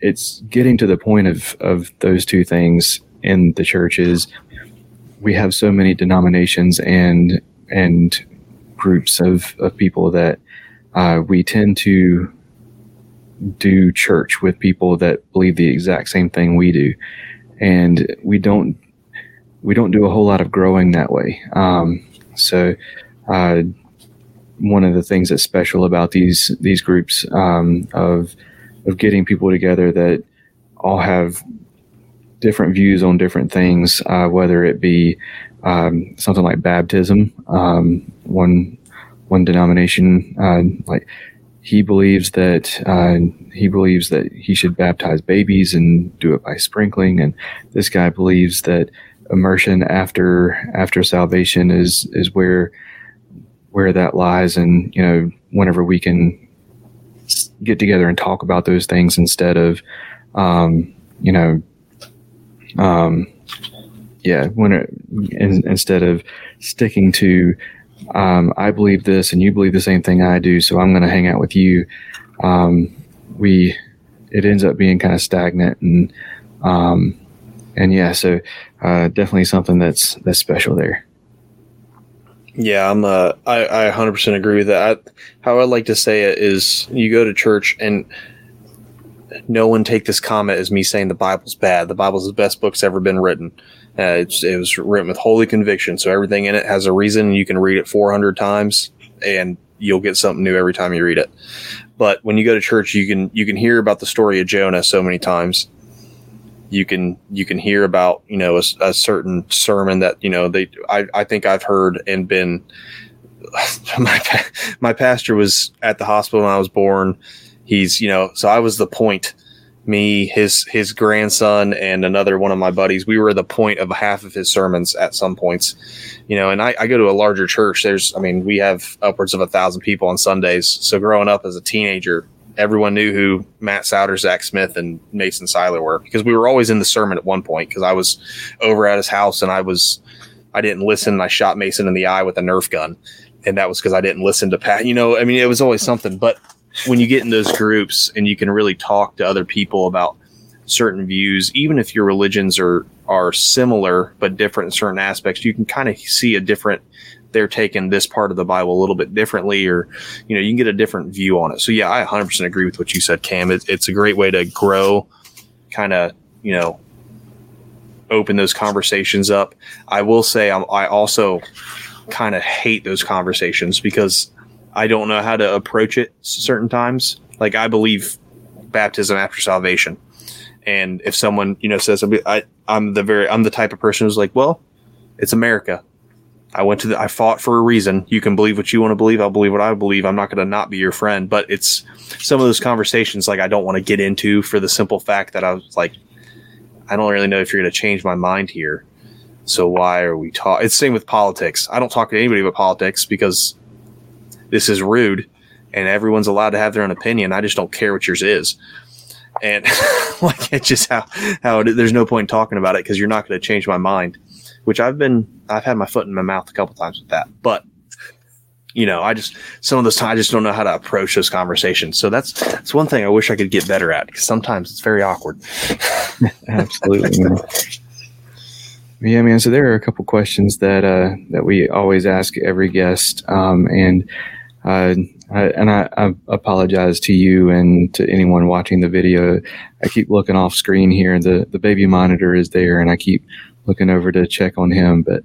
it's getting to the point of of those two things in the churches. We have so many denominations and and groups of, of people that uh, we tend to do church with people that believe the exact same thing we do, and we don't we don't do a whole lot of growing that way. Um, so, uh, one of the things that's special about these these groups um, of of getting people together that all have different views on different things, uh, whether it be um, something like baptism. Um, one one denomination, uh, like he believes that uh, he believes that he should baptize babies and do it by sprinkling, and this guy believes that immersion after after salvation is is where where that lies, and you know whenever we can get together and talk about those things instead of um, you know um, yeah when it, in, instead of sticking to um, I believe this and you believe the same thing I do, so I'm going to hang out with you. Um, we, it ends up being kind of stagnant and, um, and yeah, so uh, definitely something that's that's special there. Yeah, I'm. Uh, I I 100% agree with that. I, how I like to say it is, you go to church and no one take this comment as me saying the Bible's bad. The Bible's the best book's ever been written. Uh, it was written with holy conviction, so everything in it has a reason. You can read it 400 times, and you'll get something new every time you read it. But when you go to church, you can you can hear about the story of Jonah so many times. You can you can hear about you know a, a certain sermon that you know they I, I think I've heard and been my my pastor was at the hospital when I was born. He's you know so I was the point me, his his grandson, and another one of my buddies. We were the point of half of his sermons at some points, you know. And I, I go to a larger church. There's, I mean, we have upwards of a thousand people on Sundays. So growing up as a teenager, everyone knew who Matt Souter, Zach Smith, and Mason Seiler were because we were always in the sermon at one point. Because I was over at his house and I was, I didn't listen. And I shot Mason in the eye with a Nerf gun, and that was because I didn't listen to Pat. You know, I mean, it was always something, but when you get in those groups and you can really talk to other people about certain views, even if your religions are are similar but different in certain aspects, you can kind of see a different. They're taking this part of the Bible a little bit differently, or you know, you can get a different view on it. So yeah, I 100% agree with what you said, Cam. It, it's a great way to grow, kind of you know, open those conversations up. I will say, I'm, I also kind of hate those conversations because I don't know how to approach it certain times. Like I believe baptism after salvation. And if someone, you know, says I, I'm the very, I'm the type of person who's like, well, it's America. I went to the, I fought for a reason. You can believe what you want to believe. I'll believe what I believe. I'm not going to not be your friend, but it's some of those conversations like I don't want to get into for the simple fact that I was like, I don't really know if you're going to change my mind here. So why are we talking? It's same with politics. I don't talk to anybody about politics because this is rude and everyone's allowed to have their own opinion. I just don't care what yours is. And like it's just how, how it, there's no point in talking about it because you're not going to change my mind, which I've been, I've had my foot in my mouth a couple times with that, but you know, I just, some of those times I just don't know how to approach those conversations. So that's, that's one thing I wish I could get better at because sometimes it's very awkward. Absolutely. Yeah, man. So there are a couple questions that uh, that we always ask every guest, um, and uh, I, and I, I, apologize to you and to anyone watching the video. I keep looking off screen here. The the baby monitor is there, and I keep looking over to check on him. But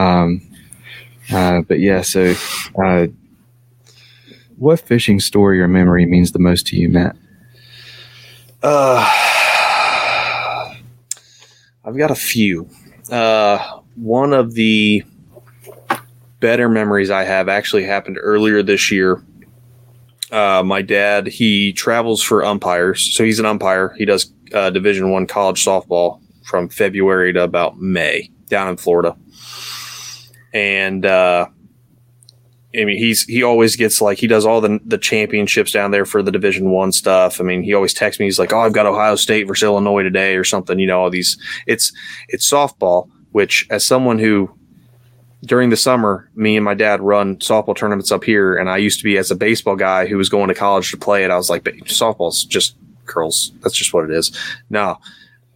um, uh, but yeah. So, uh, what fishing story or memory means the most to you, Matt? Uh, I've got a few. Uh, one of the better memories I have actually happened earlier this year. Uh, my dad, he travels for umpires, so he's an umpire. He does uh, Division One college softball from February to about May down in Florida, and uh, I mean he's he always gets like he does all the the championships down there for the Division One stuff. I mean he always texts me. He's like, "Oh, I've got Ohio State versus Illinois today or something." You know, all these. It's it's softball, which as someone who during the summer, me and my dad run softball tournaments up here, and I used to be as a baseball guy who was going to college to play it. I was like, softball's just curls. That's just what it is. No,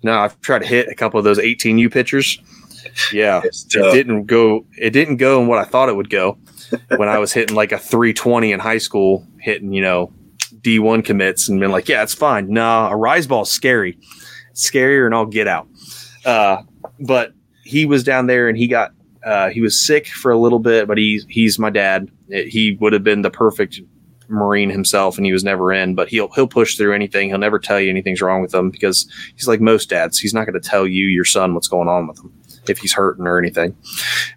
no, I've tried to hit a couple of those 18U pitchers. Yeah, it didn't go. It didn't go in what I thought it would go. when I was hitting like a 320 in high school, hitting you know D1 commits, and been like, yeah, it's fine. No, a rise ball's scary, scarier, and I'll get out. Uh, but he was down there, and he got uh, he was sick for a little bit, but he's he's my dad. He would have been the perfect Marine himself, and he was never in. But he'll he'll push through anything. He'll never tell you anything's wrong with him because he's like most dads. He's not going to tell you your son what's going on with him if he's hurting or anything.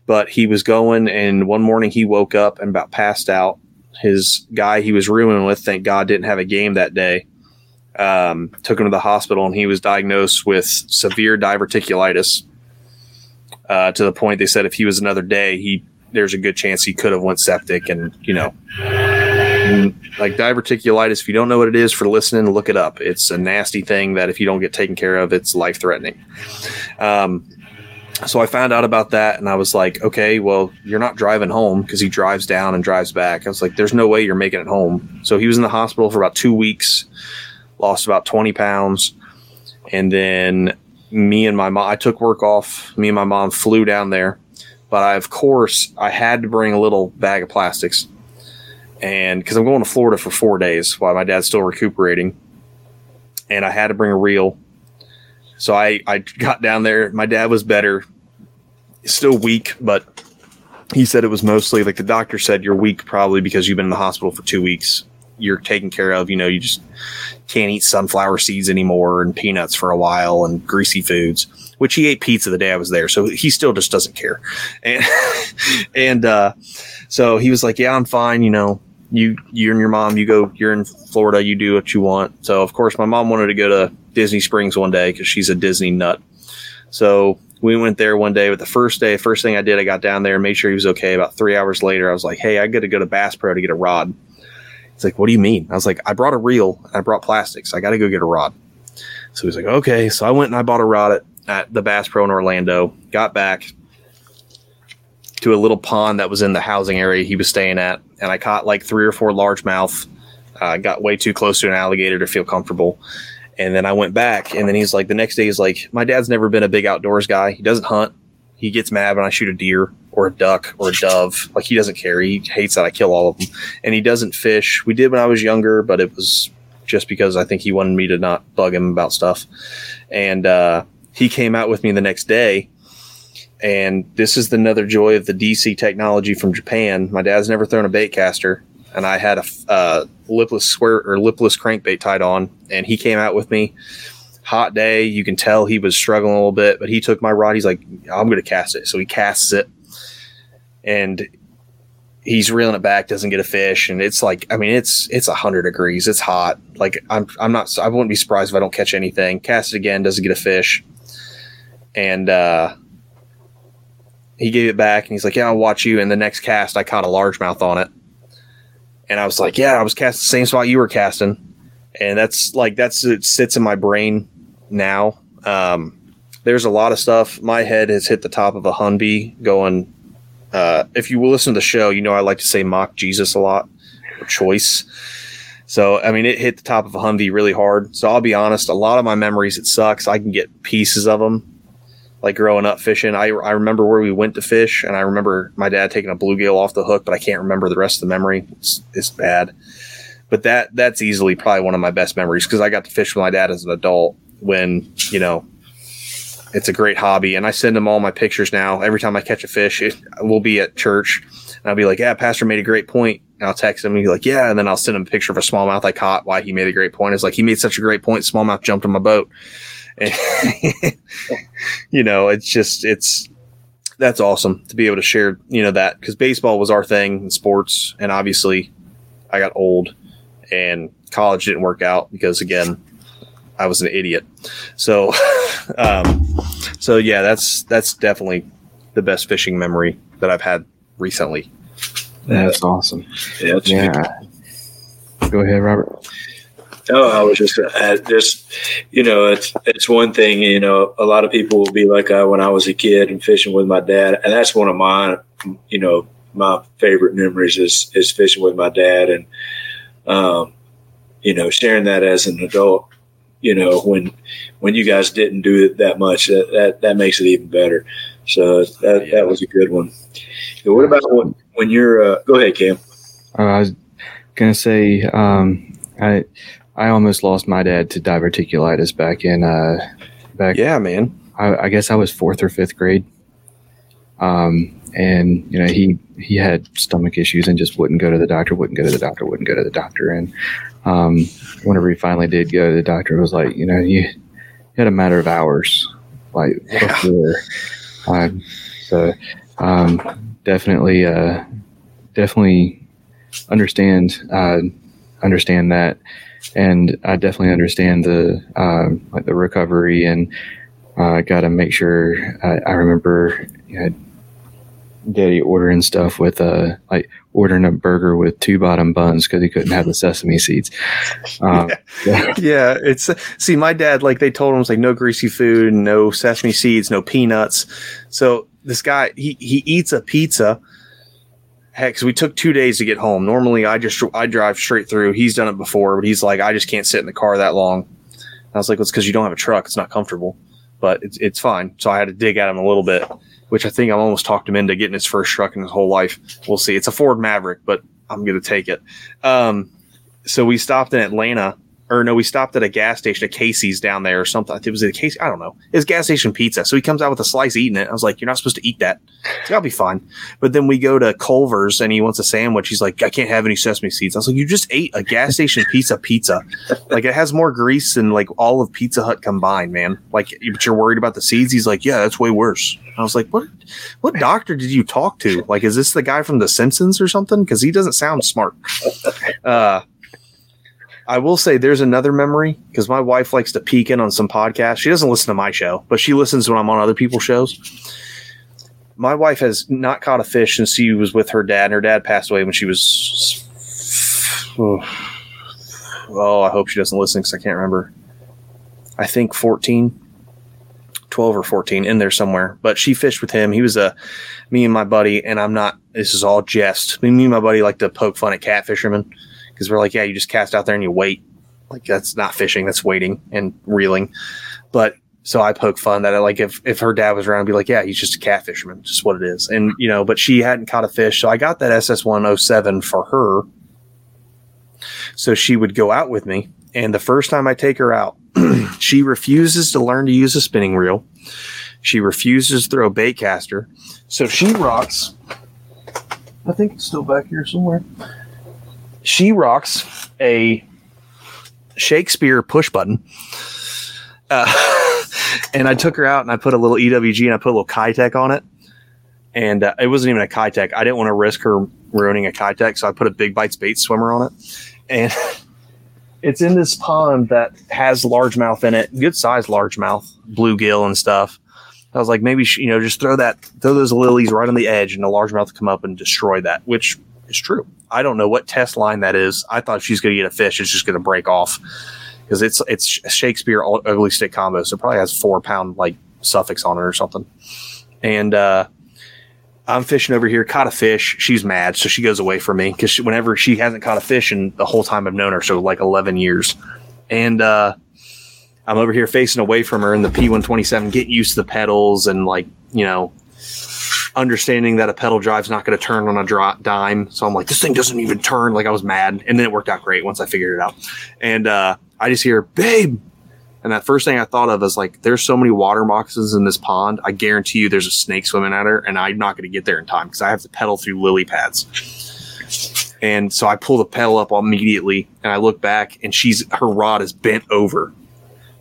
But he was going, and one morning he woke up and about passed out, his guy he was rooming with, thank God, didn't have a game that day. Um, took him to the hospital, and he was diagnosed with severe diverticulitis. Uh, to the point they said if he was another day, he there's a good chance he could have went septic, and you know, like diverticulitis. If you don't know what it is, for listening, look it up. It's a nasty thing that if you don't get taken care of, it's life threatening. Um, so I found out about that and I was like, okay, well, you're not driving home because he drives down and drives back. I was like, there's no way you're making it home. So he was in the hospital for about two weeks, lost about 20 pounds. And then me and my mom, I took work off. Me and my mom flew down there. But I, of course, I had to bring a little bag of plastics. And because I'm going to Florida for four days while my dad's still recuperating. And I had to bring a reel so I, I got down there. My dad was better, still weak, but he said it was mostly like the doctor said, you're weak probably because you've been in the hospital for two weeks. You're taken care of. You know, you just can't eat sunflower seeds anymore and peanuts for a while and greasy foods, which he ate pizza the day I was there. So he still just doesn't care. And, and, uh, so he was like, yeah, I'm fine. You know, you, you and your mom, you go, you're in Florida, you do what you want. So of course my mom wanted to go to Disney Springs one day because she's a Disney nut. So we went there one day. But the first day, first thing I did, I got down there, made sure he was okay. About three hours later, I was like, "Hey, I got to go to Bass Pro to get a rod." He's like, "What do you mean?" I was like, "I brought a reel. I brought plastics. I got to go get a rod." So he's like, "Okay." So I went and I bought a rod at, at the Bass Pro in Orlando. Got back to a little pond that was in the housing area he was staying at, and I caught like three or four largemouth. I uh, got way too close to an alligator to feel comfortable and then I went back, and then he's like, the next day he's like, my dad's never been a big outdoors guy. He doesn't hunt. He gets mad when I shoot a deer or a duck or a dove. Like he doesn't care. He hates that I kill all of them. And he doesn't fish. We did when I was younger, but it was just because I think he wanted me to not bug him about stuff. And uh, he came out with me the next day. And this is another joy of the DC technology from Japan. My dad's never thrown a bait caster and I had a uh, lipless square or lipless crankbait tied on, and he came out with me. Hot day, you can tell he was struggling a little bit, but he took my rod. He's like, "I'm going to cast it," so he casts it, and he's reeling it back, doesn't get a fish, and it's like, I mean, it's it's hundred degrees, it's hot. Like I'm I'm not, I wouldn't be surprised if I don't catch anything. Cast it again, doesn't get a fish, and uh, he gave it back, and he's like, "Yeah, I'll watch you." And the next cast, I caught a largemouth on it, and I was like, yeah, I was casting the same spot you were casting, and that's like that's it sits in my brain now. Um, there's a lot of stuff. My head has hit the top of a Humvee going. Uh, if you will listen to the show, you know I like to say mock Jesus a lot, or choice. So I mean, it hit the top of a Humvee really hard. So I'll be honest, a lot of my memories it sucks. I can get pieces of them like growing up fishing. I, I remember where we went to fish, and I remember my dad taking a bluegill off the hook, but I can't remember the rest of the memory. It's, it's bad. But that that's easily probably one of my best memories because I got to fish with my dad as an adult when you know it's a great hobby. And I send him all my pictures now. Every time I catch a fish, it, we'll be at church, and I'll be like, "Yeah, Pastor made a great point." And I'll text him and be like, "Yeah," and then I'll send him a picture of a smallmouth I caught. Why he made a great point? It's like he made such a great point. Smallmouth jumped on my boat. you know, it's just it's that's awesome to be able to share, you know, that because baseball was our thing in sports, and obviously, I got old, and college didn't work out because again, I was an idiot. So, um, so yeah, that's that's definitely the best fishing memory that I've had recently. That's awesome. Yeah, yeah. Go ahead, Robert. Oh, I was just uh, just you know it's it's one thing you know a lot of people will be like uh, when I was a kid and fishing with my dad, and that's one of my you know my favorite memories is is fishing with my dad, and um, you know sharing that as an adult. You know when when you guys didn't do it that much, that that, that makes it even better. So that that was a good one. what about when, when you're? Uh, go ahead, Cam. Uh, I was gonna say um, I I almost lost my dad to diverticulitis back in uh back yeah man. I, I guess I was fourth or fifth grade. Um and you know he he had stomach issues and just wouldn't go to the doctor wouldn't go to the doctor wouldn't go to the doctor. And um whenever he finally did go to the doctor it was like you know you, you had a matter of hours. Like yeah. before um, so um definitely uh definitely understand uh, understand that, and I definitely understand the um, like the recovery and uh, got to make sure. I, I remember you know, Daddy ordering stuff with uh like ordering a burger with two bottom buns because he couldn't have the sesame seeds. Um, yeah. yeah, it's see, my dad like they told him like no greasy food, no sesame seeds, no peanuts. So this guy he he eats a pizza. Heck, because we took two days to get home. Normally, I just I drive straight through. He's done it before, but he's like, I just can't sit in the car that long. I was like, well, it's because you don't have a truck. It's not comfortable, but it's it's fine. So I had to dig at him a little bit, which I think I almost talked him into getting his first truck in his whole life. We'll see. It's a Ford Maverick, but I'm gonna take it. Um, so we stopped in Atlanta, or no, we stopped at a gas station, a Casey's down there or something. It was a Casey, I don't know. It's gas station pizza. So he comes out with a slice eating it. I was like, You're not supposed to eat that. So I'll be fine. But then we go to Culver's and he wants a sandwich. He's like, I can't have any sesame seeds. I was like, You just ate a gas station pizza pizza. Like it has more grease than like all of Pizza Hut combined, man. Like, but you're worried about the seeds. He's like, Yeah, that's way worse. I was like, What what doctor did you talk to? Like, is this the guy from The Simpsons or something? Because he doesn't sound smart. Uh I will say there's another memory because my wife likes to peek in on some podcasts. She doesn't listen to my show, but she listens when I'm on other people's shows. My wife has not caught a fish since she was with her dad, and her dad passed away when she was. Oh, I hope she doesn't listen because I can't remember. I think 14, 12 or 14 in there somewhere. But she fished with him. He was a, me and my buddy, and I'm not, this is all jest. Me and my buddy like to poke fun at cat fishermen because we're like, yeah, you just cast out there and you wait. Like that's not fishing, that's waiting and reeling. But so I poke fun that I like if if her dad was around, I'd be like, yeah, he's just a cat fisherman, just what it is. And you know, but she hadn't caught a fish, so I got that SS one oh seven for her. So she would go out with me, and the first time I take her out, she refuses to learn to use a spinning reel. She refuses to throw a bait caster. So she rocks. I think it's still back here somewhere she rocks a Shakespeare push button. Uh, and I took her out and I put a little EWG and I put a little Keitech on it. And uh, it wasn't even a Keitech. I didn't want to risk her ruining a Keitech, so I put a Big Bites bait swimmer on it. And it's in this pond that has largemouth in it, good size largemouth, bluegill and stuff. I was like, maybe you know, just throw that, throw those lilies right on the edge, and the largemouth come up and destroy that, which is true. I don't know what test line that is. I thought she's going to get a fish, it's just going to break off because it's it's Shakespeare ugly stick combo, so probably has four pound like Sufix on it or something. And uh, I'm fishing over here, caught a fish. She's mad, so she goes away from me because whenever she hasn't caught a fish in the whole time I've known her, so like 11 years, and uh, I'm over here facing away from her in the P127, getting used to the pedals and like you know understanding that a pedal drive's not going to turn on a dime. So I'm like, this thing doesn't even turn. Like I was mad. And then it worked out great once I figured it out. And uh, I just hear, babe. And that first thing I thought of is like, there's so many water moccasins in this pond. I guarantee you there's a snake swimming at her, and I'm not going to get there in time because I have to pedal through lily pads. And so I pull the pedal up immediately, and I look back, and she's her rod is bent over.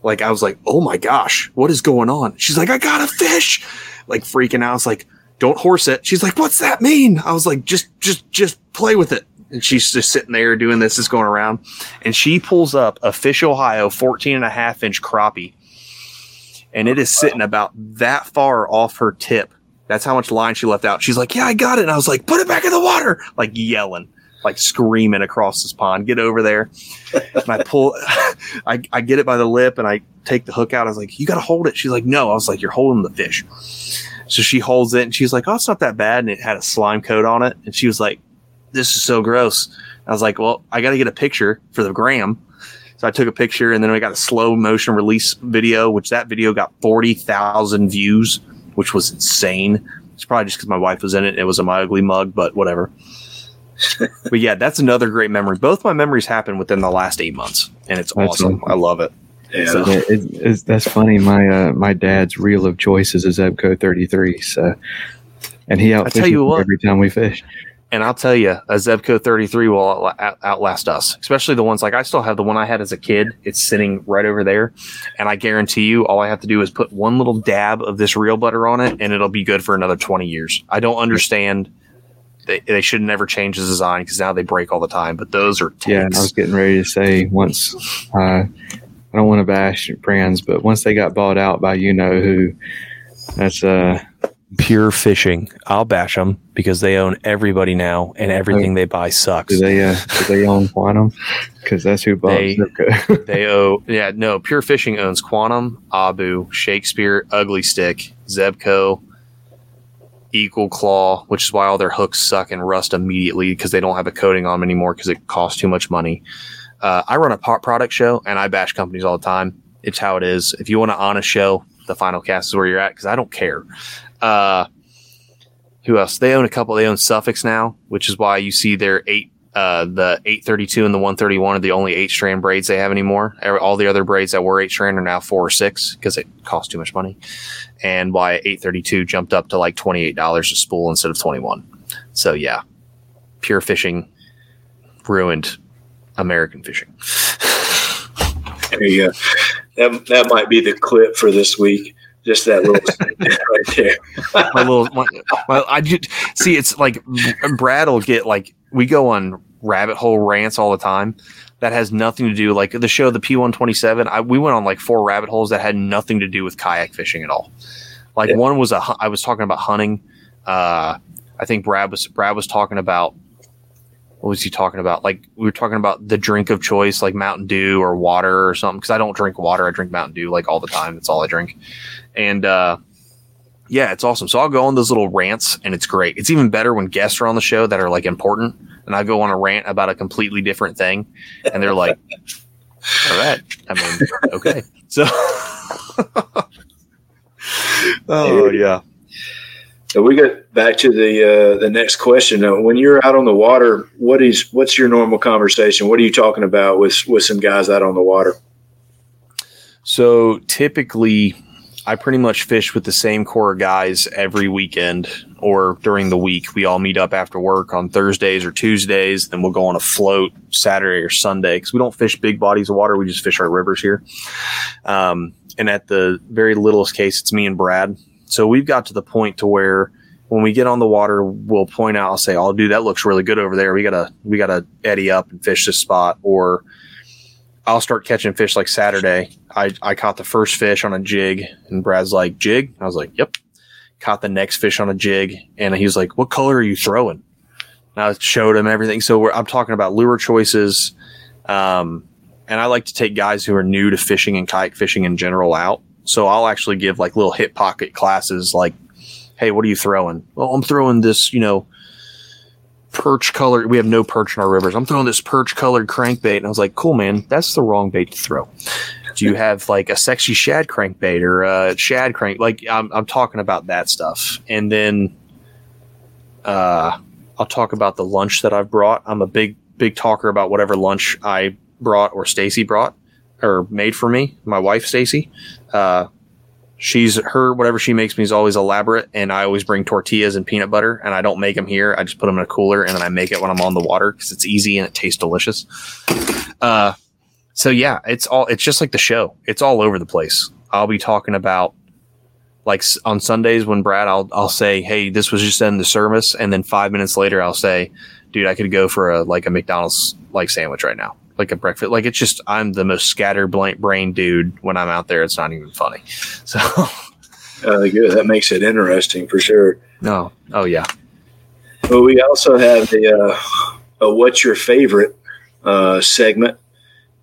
Like I was like, oh my gosh, what is going on? She's like, I got a fish, like freaking out. I was like, don't horse it. She's like, what's that mean? I was like, just, just, just play with it. And she's just sitting there doing this, is going around. And she pulls up a Fish Ohio 14 and a half inch crappie. And it is sitting about that far off her tip. That's how much line she left out. She's like, yeah, I got it. And I was like, put it back in the water, like yelling, like screaming across this pond, get over there. and I pull, I, I get it by the lip and I take the hook out. I was like, you got to hold it. She's like, no. I was like, you're holding the fish. So she holds it and she's like, Oh, it's not that bad. And it had a slime coat on it. And she was like, This is so gross. I was like, Well, I got to get a picture for the gram. So I took a picture and then we got a slow motion release video, which that video got 40,000 views, which was insane. It's probably just because my wife was in it. It was a my ugly mug, but whatever. but yeah, that's another great memory. Both my memories happened within the last eight months, and it's That's awesome. awesome. I love it. Yeah. So- Yeah, it, it's, that's funny. My uh, my dad's reel of choice is a Zebco 33. So, and he I tell outfishes you what. every time we fish. And I'll tell you, a Zebco 33 will out- out- outlast us, especially the ones like I still have the one I had as a kid. It's sitting right over there. And I guarantee you, all I have to do is put one little dab of this Reel Butter on it, and it'll be good for another 20 years. I don't understand they, they should never change the design because now they break all the time. But those are tanks. Yeah, I was getting ready to say once. Uh, I don't want to bash brands, but once they got bought out by you know who, that's uh pure fishing. I'll bash them because they own everybody now, and everything they buy sucks. do they uh do they own Quantum? Because that's who bought They- Zebco. they owe yeah no pure fishing owns quantum abu shakespeare ugly stick zebco eagle claw which is why all their hooks suck and rust immediately because they don't have a coating on them anymore because it costs too much money uh, i run a product show and i bash companies all the time it's how it is if you want an honest show the final cast is where you're at because i don't care uh, who else they own a couple they own Sufix now which is why you see their eight uh, the 832 and the 131 are the only eight strand braids they have anymore. All the other braids that were eight strand are now four or six because it costs too much money. And why 832 jumped up to like $28 a spool instead of 21. So yeah, pure fishing ruined American fishing. There you go. That, that might be the clip for this week. Just that little right there. my little, my, my, I ju- see. It's like Brad will get like we go on rabbit hole rants all the time. That has nothing to do like the show, the P one twenty seven. I we went on like four rabbit holes that had nothing to do with kayak fishing at all. Like Yeah. one was a I was talking about hunting. Uh, I think Brad was Brad was talking about what was he talking about? Like we were talking about the drink of choice, like Mountain Dew or water or something. Because I don't drink water, I drink Mountain Dew like all the time. That's all I drink. And uh, yeah, it's awesome. So I'll go on those little rants, and it's great. It's even better when guests are on the show that are like important, and I go on a rant about a completely different thing, and they're like, "All right, I mean, okay." So, oh yeah. So we get back to the uh, the next question. Now, when you're out on the water, what is what's your normal conversation? What are you talking about with with some guys out on the water? So typically, I pretty much fish with the same core of guys every weekend or during the week. We all meet up after work on Thursdays or Tuesdays. Then we'll go on a float Saturday or Sunday because we don't fish big bodies of water. We just fish our rivers here. Um, and at the very littlest case, it's me and Brad. So we've got to the point to where when we get on the water, we'll point out, I'll say, "Oh, dude, that looks really good over there. We gotta, we gotta eddy up and fish this spot." Or I'll start catching fish like Saturday. I, I caught the first fish on a jig, and Brad's like, "Jig?" I was like, "Yep." Caught the next fish on a jig, and he was like, "What color are you throwing?" And I showed him everything. So I'm talking about lure choices, um, and I like to take guys who are new to fishing and kayak fishing in general out. So I'll actually give like little hip pocket classes, like, "Hey, what are you throwing?" Well, I'm throwing this, you know, perch colored. We have no perch in our rivers. I'm throwing this perch colored crankbait, and I was like, "Cool, man. That's the wrong bait to throw." Do you have like a sexy shad crankbait or a shad crank? Like I'm, I'm talking about that stuff, and then uh, I'll talk about the lunch that I've brought. I'm a big, big talker about whatever lunch I brought or Stacy brought or made for me. My wife, Stacy. Uh, she's her whatever she makes me is always elaborate, and I always bring tortillas and peanut butter, and I don't make them here. I just put them in a cooler, and then I make it when I'm on the water because it's easy and it tastes delicious. Uh, so yeah, it's all it's just like the show. It's all over the place. I'll be talking about like on Sundays when Brad, I'll I'll say, hey, this was just in the service, and then five minutes later, I'll say, dude, I could go for a like a McDonald's like sandwich right now, like a breakfast. Like it's just I'm the most scattered blank brain dude when I'm out there. It's not even funny. So Uh, good. That makes it interesting for sure. no, oh yeah, But we also have the uh, a what's your favorite uh, segment,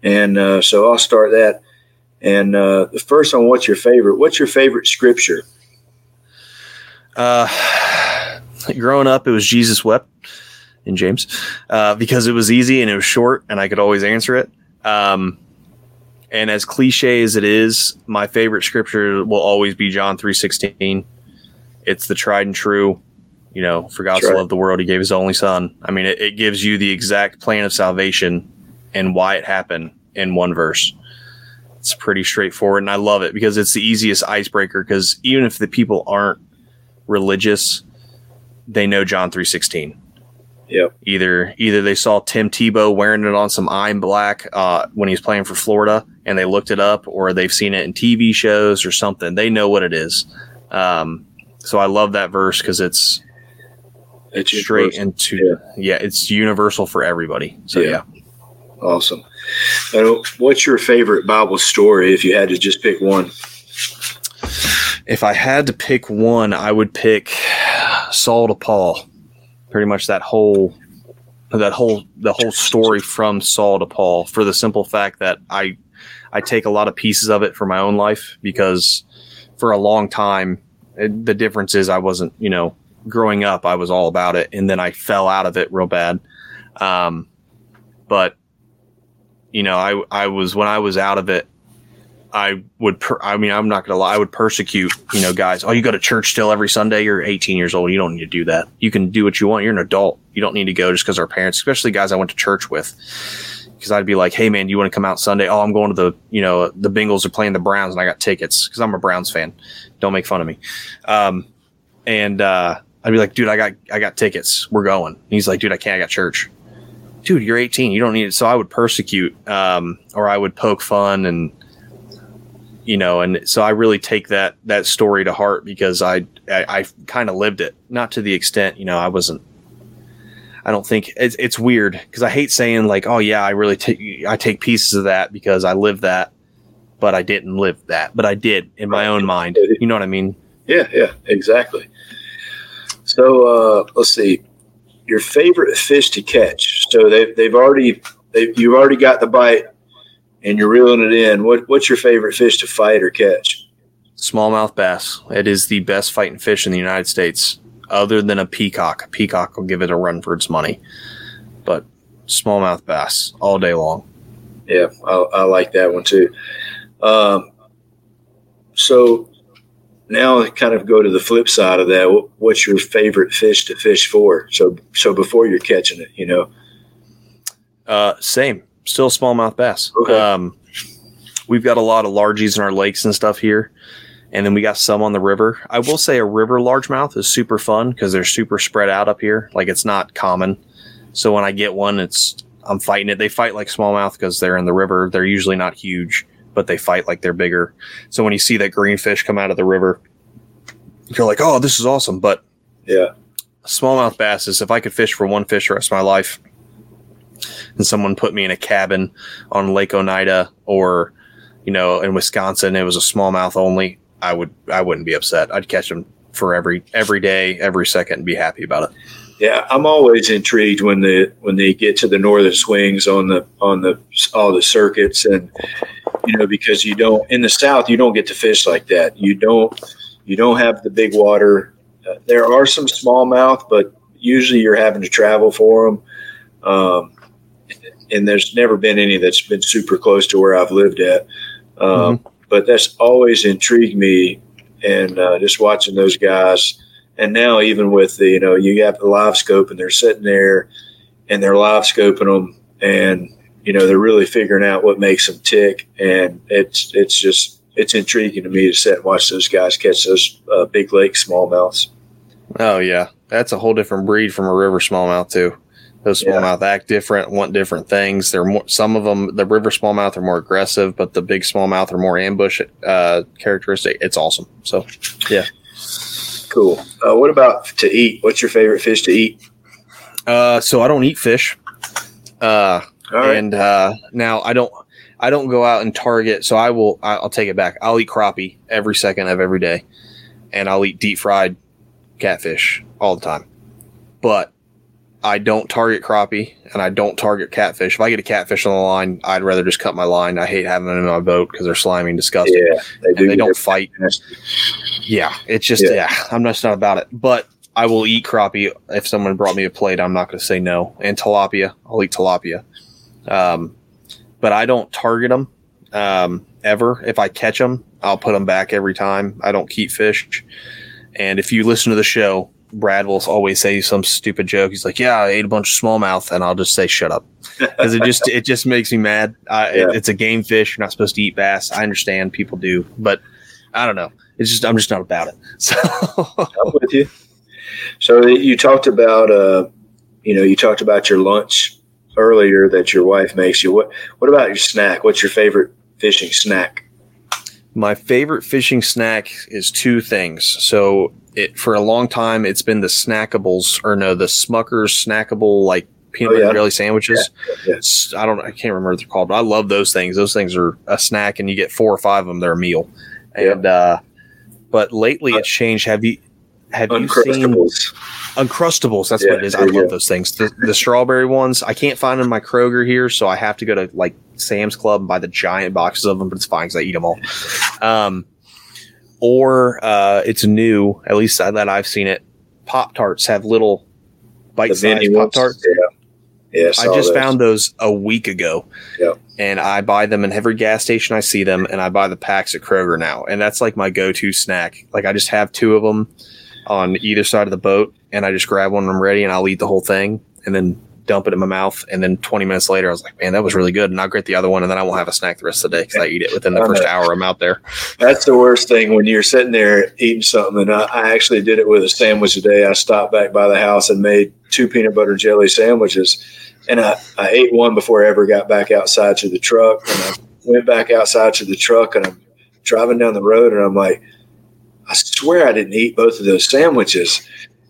and uh, so I'll start that. And uh, the first one, what's your favorite? What's your favorite scripture? Uh, growing up, it was Jesus wept in James uh, because it was easy and it was short and I could always answer it. Um, and as cliche as it is, my favorite scripture will always be John three sixteen. It's the tried and true. You know, for God That's so loved the world, He gave His only Son. I mean, it, it gives you the exact plan of salvation and why it happened in one verse. It's pretty straightforward, and I love it because it's the easiest icebreaker. Because even if the people aren't religious, they know John three sixteen. Yep. Either either they saw Tim Tebow wearing it on some eye black uh, when he was playing for Florida, and they looked it up, or they've seen it in TV shows or something. They know what it is. Um, so I love that verse because it's It's straight universal. into yeah. it's universal for everybody. So Yeah. yeah. Awesome. Uh, what's your favorite Bible story if you had to just pick one? If I had to pick one, I would pick Saul to Paul. Pretty much that whole that whole the whole story from Saul to Paul for the simple fact that I I take a lot of pieces of it for my own life because for a long time it, the difference is I wasn't, you know, growing up I was all about it and then I fell out of it real bad. Um but you know, I I was when I was out of it I would, per- I mean, I'm not going to lie. I would persecute, you know, guys. Oh, you go to church still every Sunday. You're 18 years old. You don't need to do that. You can do what you want. You're an adult. You don't need to go just because our parents, especially guys I went to church with. Because I'd be like, hey, man, do you want to come out Sunday? Oh, I'm going to the, you know, the Bengals are playing the Browns and I got tickets because I'm a Browns fan. Don't make fun of me. Um, and, uh, I'd be like, dude, I got, I got tickets. We're going. And he's like, dude, I can't. I got church. Dude, you're 18. You don't need it. So I would persecute, um, or I would poke fun and, you know and so i really take that that story to heart because i i, I kind of lived it not to the extent you know i wasn't i don't think it's, it's weird because i hate saying like oh yeah i really take i take pieces of that because i lived that but i didn't live that but i did in my own mind you know what i mean Yeah, yeah, exactly. So uh, let's see. Your favorite fish to catch. So they've they've already they you've already got the bite, and you're reeling it in. What what's your favorite fish to fight or catch? smallmouth bass it is the best fighting fish in the united states other than a peacock a peacock will give it a run for its money but smallmouth bass all day long Yeah, I, I like that one too. Um, so now kind of go to the flip side of that. What's your favorite fish to fish for? So so before you're catching it, you know. Uh, same. Still smallmouth bass. Okay. Um, we've got a lot of largies in our lakes and stuff here, and then we got some on the river. I will say a river largemouth is super fun because they're super spread out up here. Like it's not common. So when I get one, it's I'm fighting it. They fight like smallmouth because they're in the river. They're usually not huge, but they fight like they're bigger. So when you see that green fish come out of the river, you're like, oh, this is awesome. But Yeah, smallmouth bass is if I could fish for one fish the rest of my life and someone put me in a cabin on Lake Oneida or, you know, in Wisconsin, it was a smallmouth only, I would, I wouldn't be upset. I'd catch them for every, every day, every second and be happy about it. yeah. I'm always intrigued when the when they get to the northern swings on the on the all the circuits, and you know because you don't in the south you don't get to fish like that. You don't you don't have the big water. Uh, there are some smallmouth, but usually you're having to travel for them. Um, and there's never been any that's been super close to where I've lived at. Um, But that's always intrigued me, and uh, just watching those guys. And now, even with the, you know, you have the live scope, and they're sitting there, and they're live scoping them, and you know, they're really figuring out what makes them tick, and it's it's just it's intriguing to me to sit and watch those guys catch those uh, big lake smallmouths. Oh yeah. That's a whole different breed from a river smallmouth too. Those Yeah. smallmouth act different, want different things. They're more, some of them, the river smallmouth are more aggressive, but the big smallmouth are more ambush, uh, characteristic. It's awesome. So yeah. Cool. Uh, what about to eat? What's your favorite fish to eat? Uh, so I don't eat fish. Uh, right. and uh, now I don't. I don't go out and target. So I will. I'll take it back. I'll eat crappie every second of every day, and I'll eat deep fried catfish all the time. But I don't target crappie, and I don't target catfish. If I get a catfish on the line, I'd rather just cut my line. I hate having them in my boat because they're slimy and disgusting, yeah, they do. and they don't fight. Yeah, it's just Yeah. yeah. I'm just not about it. But I will eat crappie if someone brought me a plate. I'm not going to say no. And tilapia, I'll eat tilapia. Um, but I don't target them um, ever. If I catch them, I'll put them back every time. I don't keep fish. And if you listen to the show, Brad will always say some stupid joke. He's like, "Yeah, I ate a bunch of smallmouth," and I'll just say, "Shut up," because it just it just makes me mad. I, it- it's a game fish. You're not supposed to eat bass. I understand people do, but I don't know. It's just I'm just not about it. So I'm with you. So you talked about, uh, you know, you talked about your lunch earlier that your wife makes you. What What about your snack? What's your favorite fishing snack? My favorite fishing snack is two things. So it for a long time it's been the snackables or no the Smuckers snackable like peanut Oh, butter yeah. jelly sandwiches. Yeah, yeah. I don't I can't remember what they're called, but I love those things. Those things are a snack and you get four or five of them. They're a meal. And uh, but lately it's changed. Have you have you seen Uncrustables. That's Yeah, what it is. I love go. those things. The, the strawberry ones I can't find them in my Kroger here, so I have to go to like Sam's Club and buy the giant boxes of them. But it's fine because I eat them all. Um, or uh, it's new, at least that I've seen it. Pop Tarts have little bite-sized Pop. Tarts. Yeah. Yeah. I just those. found those a week ago. Yep. And I buy them in every gas station I see them, and I buy the packs at Kroger now. And that's like my go to snack. Like I just have two of them on either side of the boat, and I just grab one when I'm ready, and I'll eat the whole thing, and then dump it in my mouth. And then 20 minutes later, I was like, man, that was really good. And I'll get the other one, and then I won't have a snack the rest of the day because I eat it within the first hour I'm out there. That's the worst thing when you're sitting there eating something. And I, I actually did it with a sandwich today. I stopped back by the house and made two peanut butter jelly sandwiches. And I, I ate one before I ever got back outside to the truck. And I went back outside to the truck and I'm driving down the road and I'm like, I swear I didn't eat both of those sandwiches.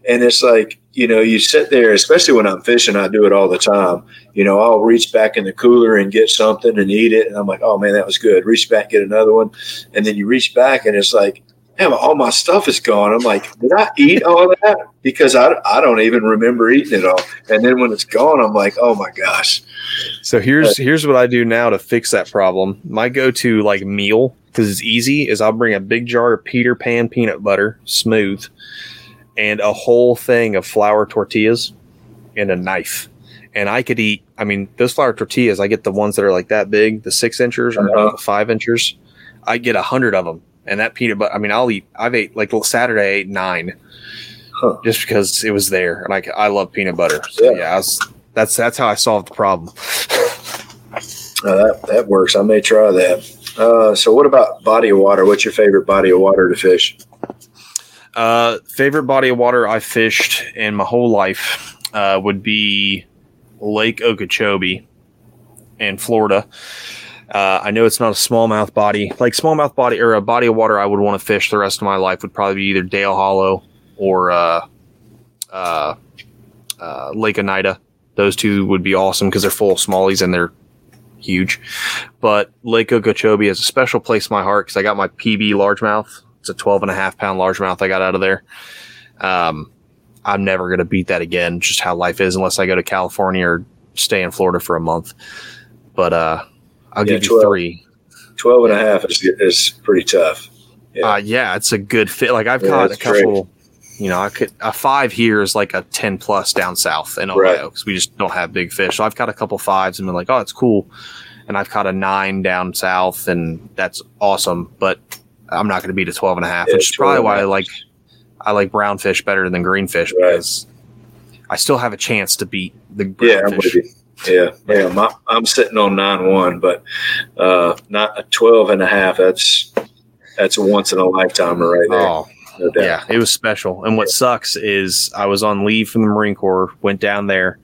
And it's like, you know, you sit there, especially when I'm fishing, I do it all the time. You know, I'll reach back in the cooler and get something and eat it. And I'm like, oh man, that was good. Reach back, get another one. And then you reach back and it's like, damn, all my stuff is gone. I'm like, did I eat all that? Because I, I don't even remember eating it all. And then when it's gone, I'm like, oh my gosh. So here's here's what I do now to fix that problem. My go-to like meal because it's easy is I'll bring a big jar of Peter Pan peanut butter, smooth, and a whole thing of flour tortillas and a knife. And I could eat. I mean, those flour tortillas. I get the ones that are like that big, the six inchers or Uh-huh. the five inchers. I get a hundred of them, and that peanut butter. I mean, I'll eat. I've ate like Saturday. I ate nine, Huh. just because it was there, and I I love peanut butter. So Yeah. yeah, I was, that's that's how I solved the problem. Uh, that, that works. I may try that. Uh, so what about body of water? What's your favorite body of water to fish? Uh, favorite body of water I fished in my whole life uh, would be Lake Okeechobee in Florida. Uh, I know it's not a smallmouth body, like smallmouth body or a body of water I would want to fish the rest of my life would probably be either Dale Hollow or uh, uh, uh, Lake Oneida. Those two would be awesome because they're full of smallies and they're huge. But Lake Okeechobee has a special place in my heart because I got my PB largemouth. It's a 12 and a half pound largemouth I got out of there. Um, I'm never going to beat that again, just how life is, unless I go to California or stay in Florida for a month. But uh, I'll Yeah, give you 12. three. 12 and a half is, is pretty tough. Yeah. Uh, yeah, it's a good fit. Like I've Yeah, caught a couple. great. You know, I could a five here is like a ten plus down south in Ohio because we just don't have big fish. So I've caught a couple fives and been like, oh, it's cool. And I've caught a nine down south, and that's awesome. But I'm not going to beat a 12 and a half, Yeah, which is probably why I like I like brown fish better than green fish Right. because I still have a chance to beat the brown Yeah. Yeah, yeah. My, I'm sitting on nine one, but uh, not a 12 and a half. That's that's a once in a lifetime right there. Oh, no. Yeah, it was special. And what sucks is I was on leave from the Marine Corps, went down there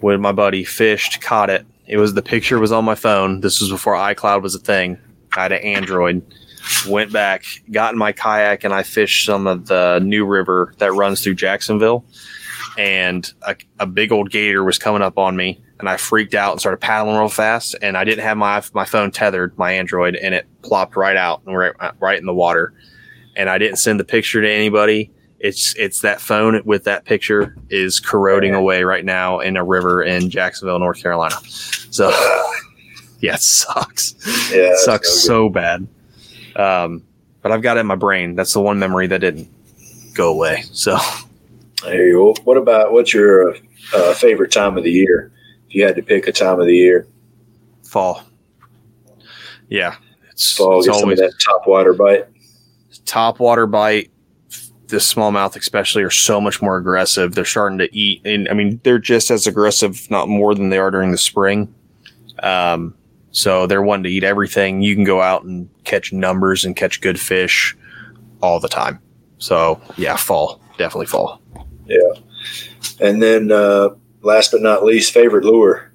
with my buddy, fished, caught it. It was the picture was on my phone. This was before iCloud was a thing. I had an Android. Went back, got in my kayak, and I fished some of the new river that runs through Jacksonville. And a, a big old gator was coming up on me, and I freaked out and started paddling real fast. And I didn't have my my phone tethered, my Android, and it plopped right out and right, right in the water and I didn't send the picture to anybody. It's it's that phone with that picture is corroding away right now in a river in Jacksonville, North Carolina. So yeah, it sucks. Yeah, it sucks good. so bad. Um, but I've got it in my brain. That's the one memory that didn't go away. So There you go. What about what's your uh, favorite time of the year? If you had to pick a time of the year, fall. Yeah, it's, fall, it's get some of always that top water bite. Top water bite the smallmouth especially are so much more aggressive. They're starting to eat and i mean they're just as aggressive not more than they are during the spring. Um, so they're wanting to eat everything. You can go out and catch numbers and catch good fish all the time. So yeah fall. Definitely fall. Yeah, and then uh, last but not least, favorite lure.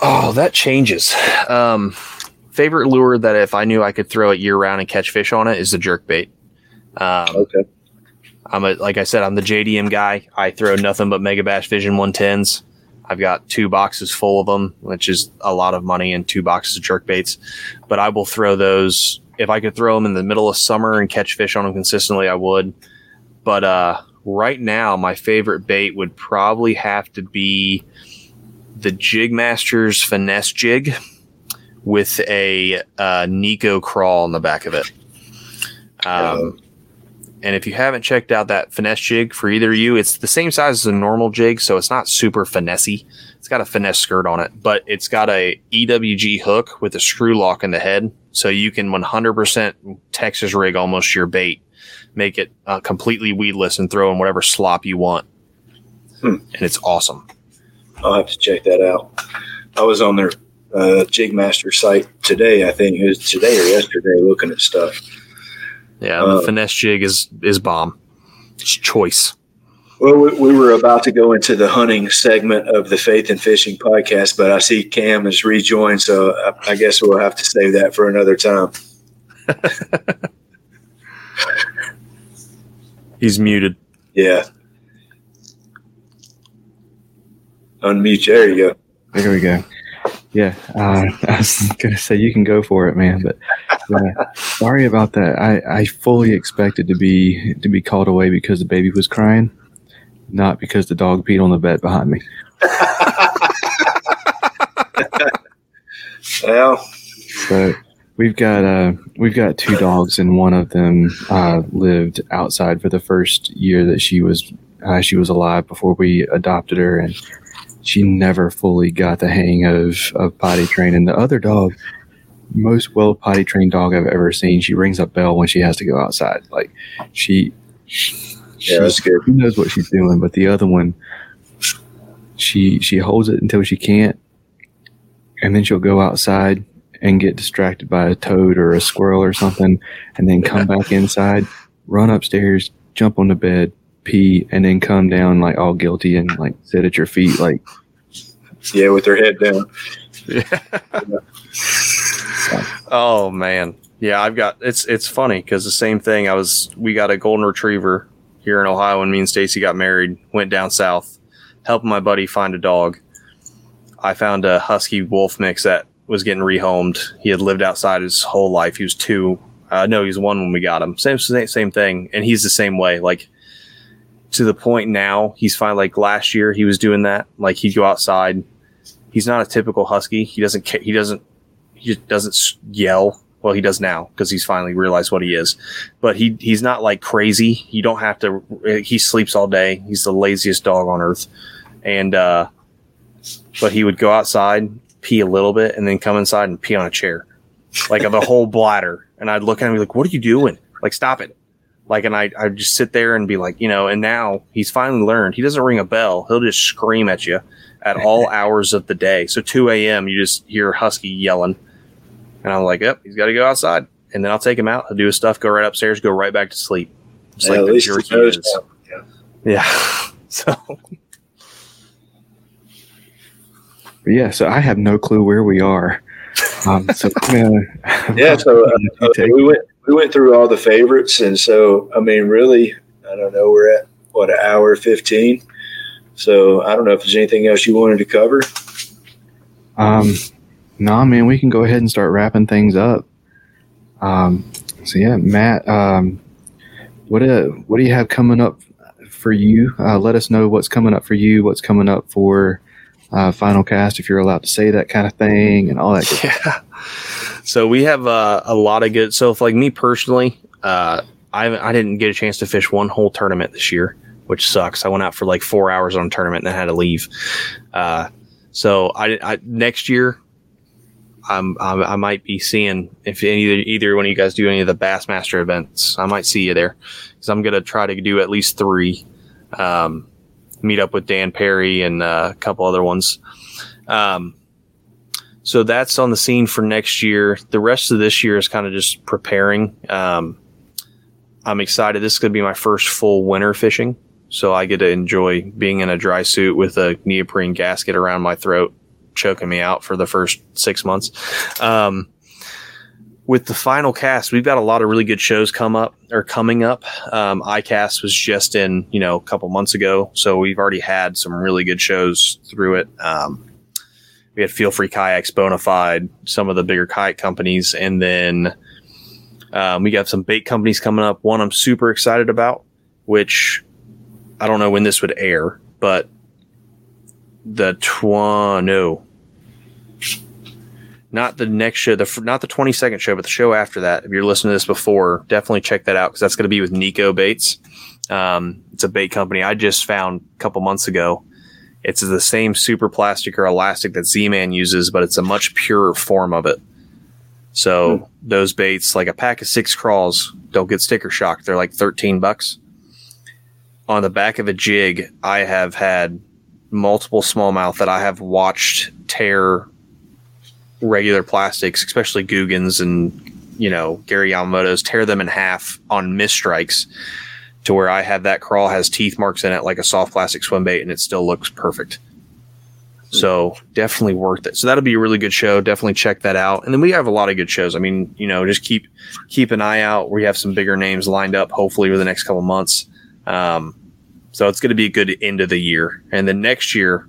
Oh, that changes. Um, favorite lure that if I knew I could throw it year round and catch fish on it is the jerk bait. Um, Okay. I'm a like I said, I'm the JDM guy. I throw nothing but Megabass Vision 110s. I've got two boxes full of them, which is a lot of money, and two boxes of jerk baits. But I will throw those if I could throw them in the middle of summer and catch fish on them consistently. I would. But uh, right now, my favorite bait would probably have to be the Jig Masters finesse jig with a uh, Nico crawl on the back of it. Um, and if you haven't checked out that finesse jig for either of you, it's the same size as a normal jig, so it's not super finessey. It's got a finesse skirt on it, but it's got a EWG hook with a screw lock in the head, so you can 100% Texas rig almost your bait, make it uh, completely weedless, and throw in whatever slop you want. Hmm. And it's awesome. I'll have to check that out. I was on their uh, Jigmaster site today. I think it was today or yesterday, looking at stuff. Yeah, the finesse jig is is bomb. It's choice. Well, we, we were about to go into the hunting segment of the Faith and Fishing podcast, but I see Cam has rejoined, so I, I guess we'll have to save that for another time. He's muted. Yeah. Unmute. There you go. There we go. Yeah, uh, I was gonna say you can go for it, man. But uh, sorry about that. I, I fully expected to be to be called away because the baby was crying, not because the dog peed on the bed behind me. Well, So we've got uh, we've got two dogs, and one of them uh, lived outside for the first year that she was uh, she was alive before we adopted her, and she never fully got the hang of of potty training. The other dog, most well potty trained dog I've ever seen, she rings a bell when she has to go outside. Like she, she yeah, that's good. who knows what she's doing, but the other one, she she holds it until she can't, and then she'll go outside and get distracted by a toad or a squirrel or something, and then come back inside, run upstairs, jump on the bed, pee, and then come down like all guilty and like sit at your feet like Yeah, with her head down. yeah Oh man, yeah, I've got it's it's funny because the same thing. I was we got a golden retriever here in Ohio when me and Stacy got married. Went down south, helping my buddy find a dog. I found a husky wolf mix that was getting rehomed. He had lived outside his whole life. He was two. Uh, no, he was one when we got him. Same same same thing, and he's the same way. Like to the point now, he's fine. Like last year, he was doing that. Like he'd go outside. He's not a typical husky. He doesn't. ca- He doesn't. He just doesn't yell. Well, he does now because he's finally realized what he is. But he he's not like crazy. You don't have to. He sleeps all day. He's the laziest dog on earth. And uh, but he would go outside, pee a little bit, and then come inside and pee on a chair, like the whole bladder. And I'd look at him and be like, "What are you doing? Like, stop it!" Like, and I I'd just sit there and be like, you know. And now he's finally learned. He doesn't ring a bell. He'll just scream at you at all hours of the day. So 2 a.m. you just hear Husky yelling, and I'm like, "Yep, he's got to go outside." And then I'll take him out. He'll do his stuff, go right upstairs, go right back to sleep. Just Yeah, like at the least jerk he he is. Yeah. Yeah. So yeah, so I have no clue where we are. Um, so I'm gonna, Yeah, so uh, uh, we went we went through all the favorites, and so I mean, really, I don't know. We're at what an hour fifteen. So I don't know if there's anything else you wanted to cover. um, nah, man, we can go ahead and start wrapping things up. Um, so yeah, Matt, um, what uh, what do you have coming up for you? Uh, let us know what's coming up for you. What's coming up for uh, Final Cast, if you're allowed to say that kind of thing, and all that. Good yeah. So we have uh, a lot of good. So, if like me personally, uh, I I didn't get a chance to fish one whole tournament this year, which sucks. I went out for like four hours on a tournament and then had to leave. Uh, so I, I next year. I'm, I'm, I might be seeing if any either one of you guys do any of the Bassmaster events. I might see you there because I'm gonna try to do at least three. Um, meet up with Dan Perry and uh, a couple other ones. Um, so that's on the scene for next year. The rest of this year is kind of just preparing. Um, I'm excited. This is going to be my first full winter fishing. So I get to enjoy being in a dry suit with a neoprene gasket around my throat, choking me out for the first six months. Um, with the final cast, we've got a lot of really good shows come up or coming up. Um, ICAST was just in, you know, a couple months ago, so we've already had some really good shows through it. Um, we had Feel Free Kayaks, Bonafide, some of the bigger kayak companies, and then um, we got some bait companies coming up. One I'm super excited about, which I don't know when this would air, but the tw- no, not the next show, the not the 22nd show, but the show after that. If you're listening to this before, definitely check that out because that's going to be with Nico Baits. Um, it's a bait company I just found a couple months ago. It's the same super plastic or elastic that Z-Man uses, but it's a much purer form of it. So hmm. those baits, like a pack of six crawls, don't get sticker shock. They're like 13 bucks. On the back of a jig, I have had multiple smallmouth that I have watched tear regular plastics, especially Googans and you know Gary Yamamoto's, tear them in half on miss strikes, to where I have that crawl has teeth marks in it like a soft plastic swim bait, and it still looks perfect. So definitely worth it. So that'll be a really good show. Definitely check that out. And then we have a lot of good shows. I mean, you know, just keep keep an eye out. We have some bigger names lined up, hopefully, over the next couple months. Um, so it's going to be a good end of the year. And then next year,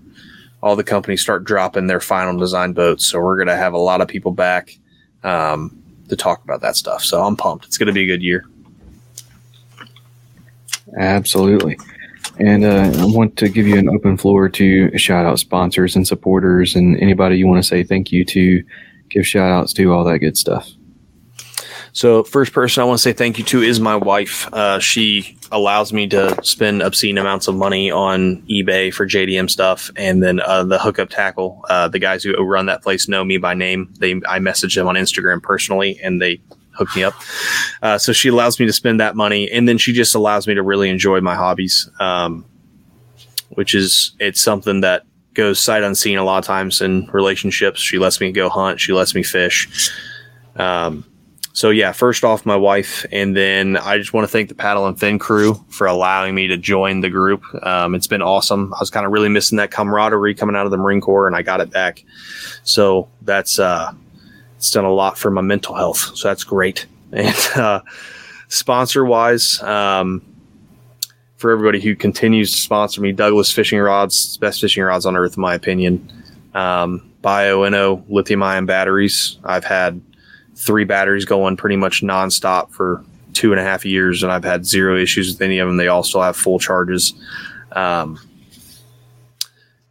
all the companies start dropping their final design boats. So we're going to have a lot of people back um, to talk about that stuff. So I'm pumped. It's going to be a good year. Absolutely. And uh, I want to give you an open floor to shout out sponsors and supporters and anybody you want to say thank you to, give shout outs to, all that good stuff. So, first person I want to say thank you to is my wife. Uh, she allows me to spend obscene amounts of money on eBay for JDM stuff, and then uh, the hookup tackle. Uh, the guys who run that place know me by name. They I message them on Instagram personally, and they hook me up. Uh, so she allows me to spend that money, and then she just allows me to really enjoy my hobbies, um, which is it's something that goes sight unseen a lot of times in relationships. She lets me go hunt. She lets me fish. Um, so yeah, first off, my wife, and then I just want to thank the paddle and fin crew for allowing me to join the group. Um, it's been awesome. I was kind of really missing that camaraderie coming out of the Marine Corps, and I got it back. So that's uh, it's done a lot for my mental health. So that's great. And uh, sponsor wise, um, for everybody who continues to sponsor me, Douglas Fishing Rods, best fishing rods on earth, in my opinion. Um, Bioenno lithium ion batteries. I've had three batteries going pretty much nonstop for two and a half years, and I've had zero issues with any of them. They all still have full charges. Um,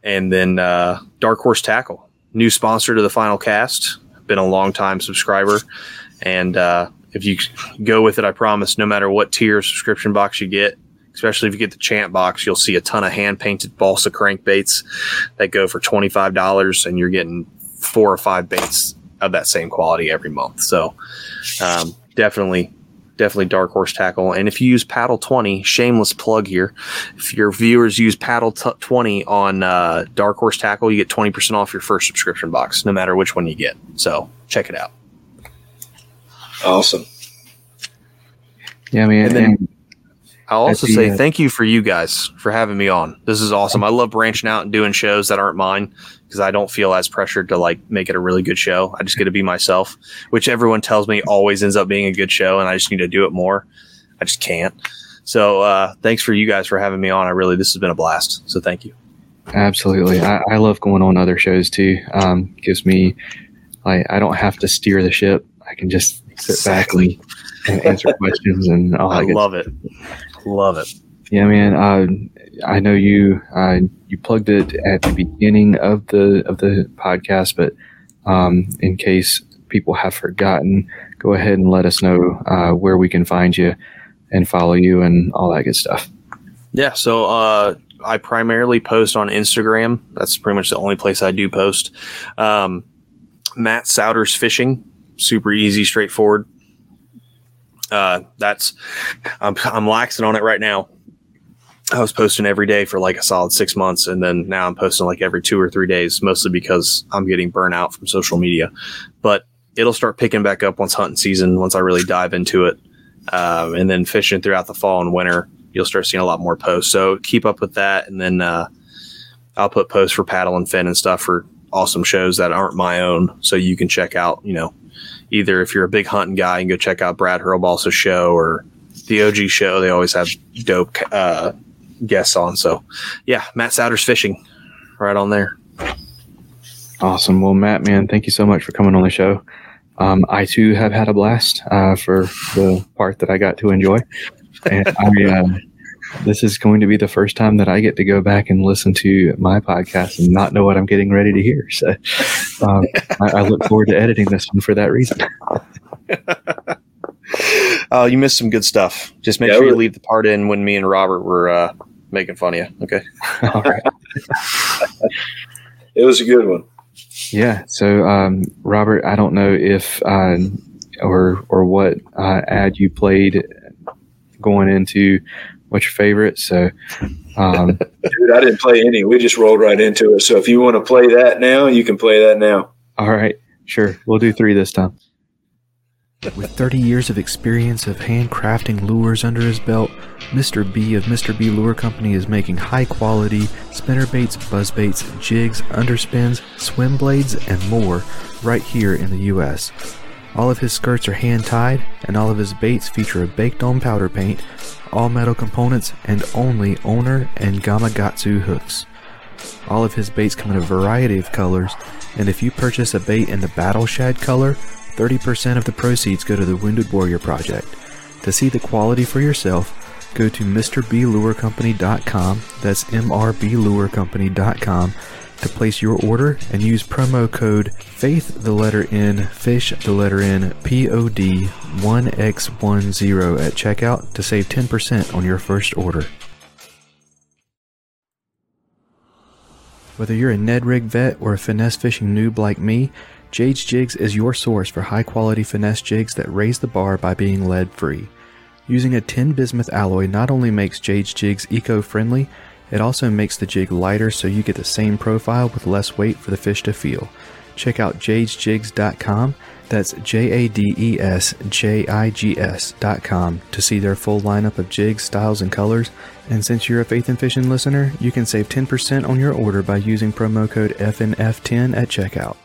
and then uh, Dark Horse Tackle, new sponsor to the final cast. Been a long time subscriber, and uh, if you go with it, I promise, no matter what tier subscription box you get, especially if you get the champ box, you'll see a ton of hand painted balsa crankbaits that go for twenty five dollars, and you're getting four or five baits of that same quality every month. So um, definitely, definitely Dark Horse Tackle. And if you use Paddle 20, shameless plug here, if your viewers use Paddle t- 20 on uh, Dark Horse Tackle, you get 20% off your first subscription box, no matter which one you get. So check it out. Awesome. Yeah, I mean, and then, I'll also say thank you for you guys for having me on. This is awesome. I love branching out and doing shows that aren't mine because I don't feel as pressured to like make it a really good show. I just get to be myself, which everyone tells me always ends up being a good show, and I just need to do it more. I just can't. So uh, thanks for you guys for having me on. I really this has been a blast. So thank you. Absolutely, I, I love going on other shows too. Um, gives me like I don't have to steer the ship. I can just sit exactly. back and, and answer questions and all. I love it. Love it. Yeah, man. Uh, I know you. Uh, you plugged it at the beginning of the of the podcast, but um, in case people have forgotten, go ahead and let us know uh, where we can find you and follow you and all that good stuff. Yeah. So uh, I primarily post on Instagram. That's pretty much the only place I do post. Um, Matt Souders Fishing. Super easy, straightforward uh, that's I'm, I'm laxing on it right now. I was posting every day for like a solid six months, and then now I'm posting like every two or three days, mostly because I'm getting burnout from social media. But it'll start picking back up once hunting season, once I really dive into it, um, and then fishing throughout the fall and winter. You'll start seeing a lot more posts. So keep up with that, and then uh, I'll put posts for paddle and fin and stuff for awesome shows that aren't my own, so you can check out. You know, either if you're a big hunting guy and go check out Brad Hurlbalsa's show or the OG show, they always have dope uh, guests on. So, yeah, Matt Souders Fishing, right on there. Awesome. Well, Matt, man, thank you so much for coming on the show. Um, I too have had a blast uh, for the part that I got to enjoy, and I, uh, this is going to be the first time that I get to go back and listen to my podcast and not know what I'm getting ready to hear. So, um, I, I look forward to editing this one for that reason. Oh, you missed some good stuff. Just make Yeah, sure you leave the part in when me and Robert were uh, making fun of you. Okay. All right. It was a good one. Yeah. So, um, Robert, I don't know if uh, or or what uh, ad you played going into what's your favorite. So, um, Dude, I didn't play any. We just rolled right into it. So if you want to play that now, you can play that now. all right, sure, we'll do three this time. With 30 years of experience of handcrafting lures under his belt, Mr. B of Mr. B Lure Company is making high quality spinnerbaits, buzzbaits, jigs, underspins, swim blades, and more right here in the US. All of his skirts are hand tied, and all of his baits feature a baked on powder paint, all metal components, and only owner and Gamakatsu hooks. All of his baits come in a variety of colors, and if you purchase a bait in the Battle Shad color, 30% of the proceeds go to the Wounded Warrior Project. To see the quality for yourself, go to MrBLureCompany.com, that's MRBLureCompany.com, to place your order and use promo code FAITH the letter N, FISH the letter N, POD 1X10 at checkout to save 10% on your first order. Whether you're a Ned Rig vet or a finesse fishing noob like me, Jade's Jigs is your source for high quality finesse jigs that raise the bar by being lead free. Using a tin bismuth alloy not only makes Jade's Jigs eco friendly, it also makes the jig lighter so you get the same profile with less weight for the fish to feel. Check out jadesjigs.com, that's J A D E S J I G S.com, to see their full lineup of jigs, styles, and colors. And since you're a Faith and Fishing listener, you can save 10% on your order by using promo code FNF10 at checkout.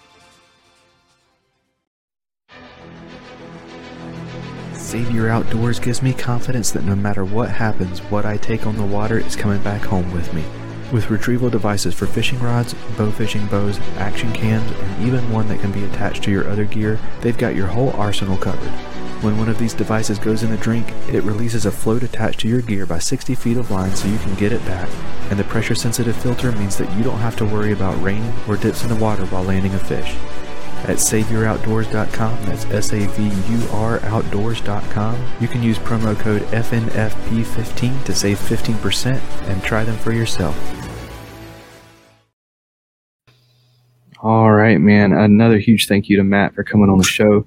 Savior Outdoors gives me confidence that no matter what happens, what I take on the water is coming back home with me. With retrieval devices for fishing rods, bow fishing bows, action cams, and even one that can be attached to your other gear, they've got your whole arsenal covered. When one of these devices goes in a drink, it releases a float attached to your gear by 60 feet of line so you can get it back, and the pressure sensitive filter means that you don't have to worry about rain or dips in the water while landing a fish at SaviorOutdoors.com. That's S A V U R Outdoors.com. You can use promo code FNFP15 to save 15% and try them for yourself. All right, man. Another huge thank you to Matt for coming on the show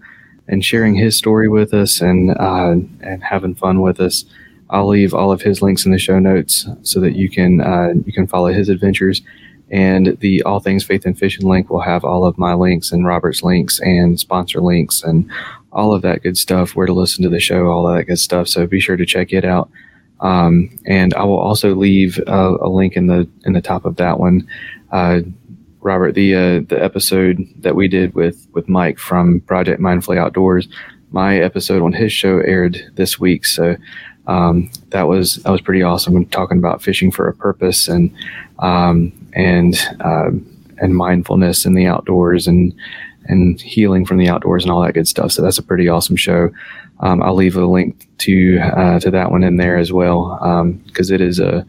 and sharing his story with us and uh, and having fun with us. I'll leave all of his links in the show notes so that you can uh, you can follow his adventures. And the All Things Faith and Fishing link will have all of my links and Robert's links and sponsor links and all of that good stuff. Where to listen to the show, all that good stuff. So be sure to check it out. Um, and I will also leave a, a link in the in the top of that one. Uh, Robert, the uh, the episode that we did with with Mike from Project Mindfully Outdoors, my episode on his show aired this week, so um, that was that was pretty awesome. We're talking about fishing for a purpose and um, and um and mindfulness in the outdoors and and healing from the outdoors and all that good stuff. So that's a pretty awesome show. Um, I'll leave a link to uh, to that one in there as well because it is a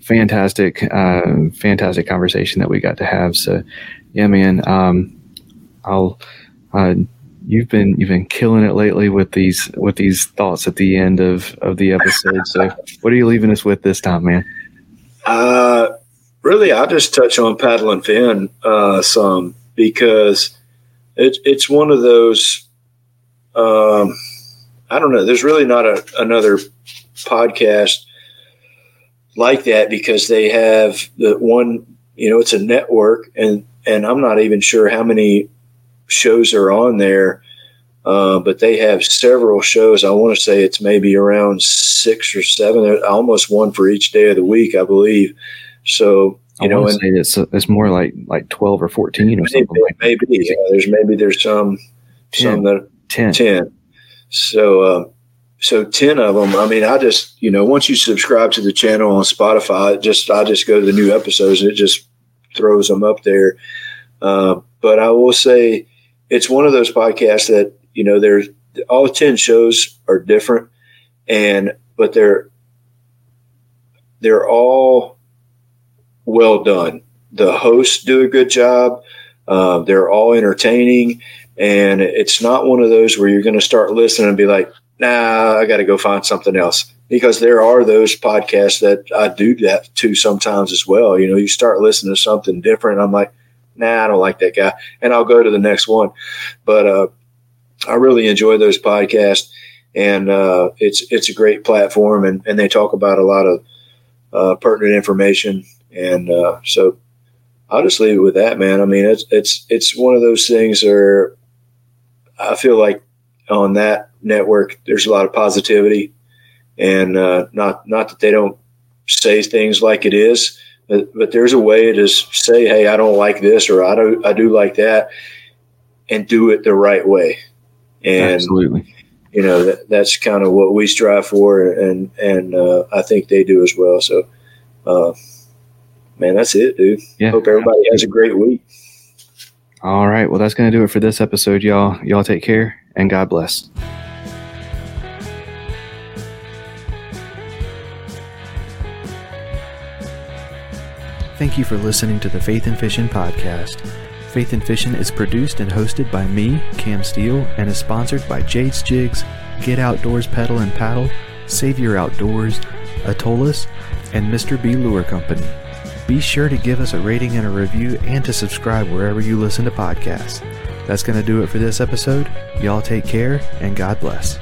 fantastic, uh, fantastic conversation that we got to have. So, yeah, man, um, I'll. Uh, you've been you've been killing it lately with these with these thoughts at the end of of the episode. So, what are you leaving us with this time, man? Uh, really, I'll just touch on paddle and fin uh, some because it's it's one of those. Um, I don't know. There's really not a, another podcast like that because they have the one. You know, it's a network, and and I'm not even sure how many shows are on there. Uh, but they have several shows. I want to say it's maybe around six or seven, almost one for each day of the week, I believe. So you I know, and it's it's more like like twelve or fourteen or something maybe, like maybe yeah, there's maybe there's some some that 10. 10. So, uh, so 10 of them. I mean, I just, you know, once you subscribe to the channel on Spotify, it just, I just go to the new episodes and it just throws them up there. Uh, but I will say it's one of those podcasts that, you know, there's all 10 shows are different and, but they're, they're all well done. The hosts do a good job. Uh, they're all entertaining and it's not one of those where you're going to start listening and be like, nah, I got to go find something else. Because there are those podcasts that I do that to sometimes as well. You know, you start listening to something different. I'm like, nah, I don't like that guy. And I'll go to the next one. But uh, I really enjoy those podcasts. And uh, it's it's a great platform. And, and they talk about a lot of uh, pertinent information. And uh, so I'll just leave it with that, man. I mean, it's it's it's one of those things where I feel like on that network, there's a lot of positivity, and uh, not not that they don't say things like it is, but, but there's a way to say, "Hey, I don't like this," or "I do I do like that," and do it the right way. And Absolutely. you know that, that's kind of what we strive for, and and uh, I think they do as well. So, uh, man, that's it, dude. Yeah. Hope everybody has a great week. All right. Well, that's going to do it for this episode, y'all. Y'all take care and God bless. Thank you for listening to the Faith and Fishing podcast. Faith and Fishing is produced and hosted by me, Cam Steele, and is sponsored by Jade's Jigs, Get Outdoors Pedal and Paddle, Savior Outdoors, Atollas, and Mr. B Lure Company. Be sure to give us a rating and a review and to subscribe wherever you listen to podcasts. That's going to do it for this episode. Y'all take care and God bless.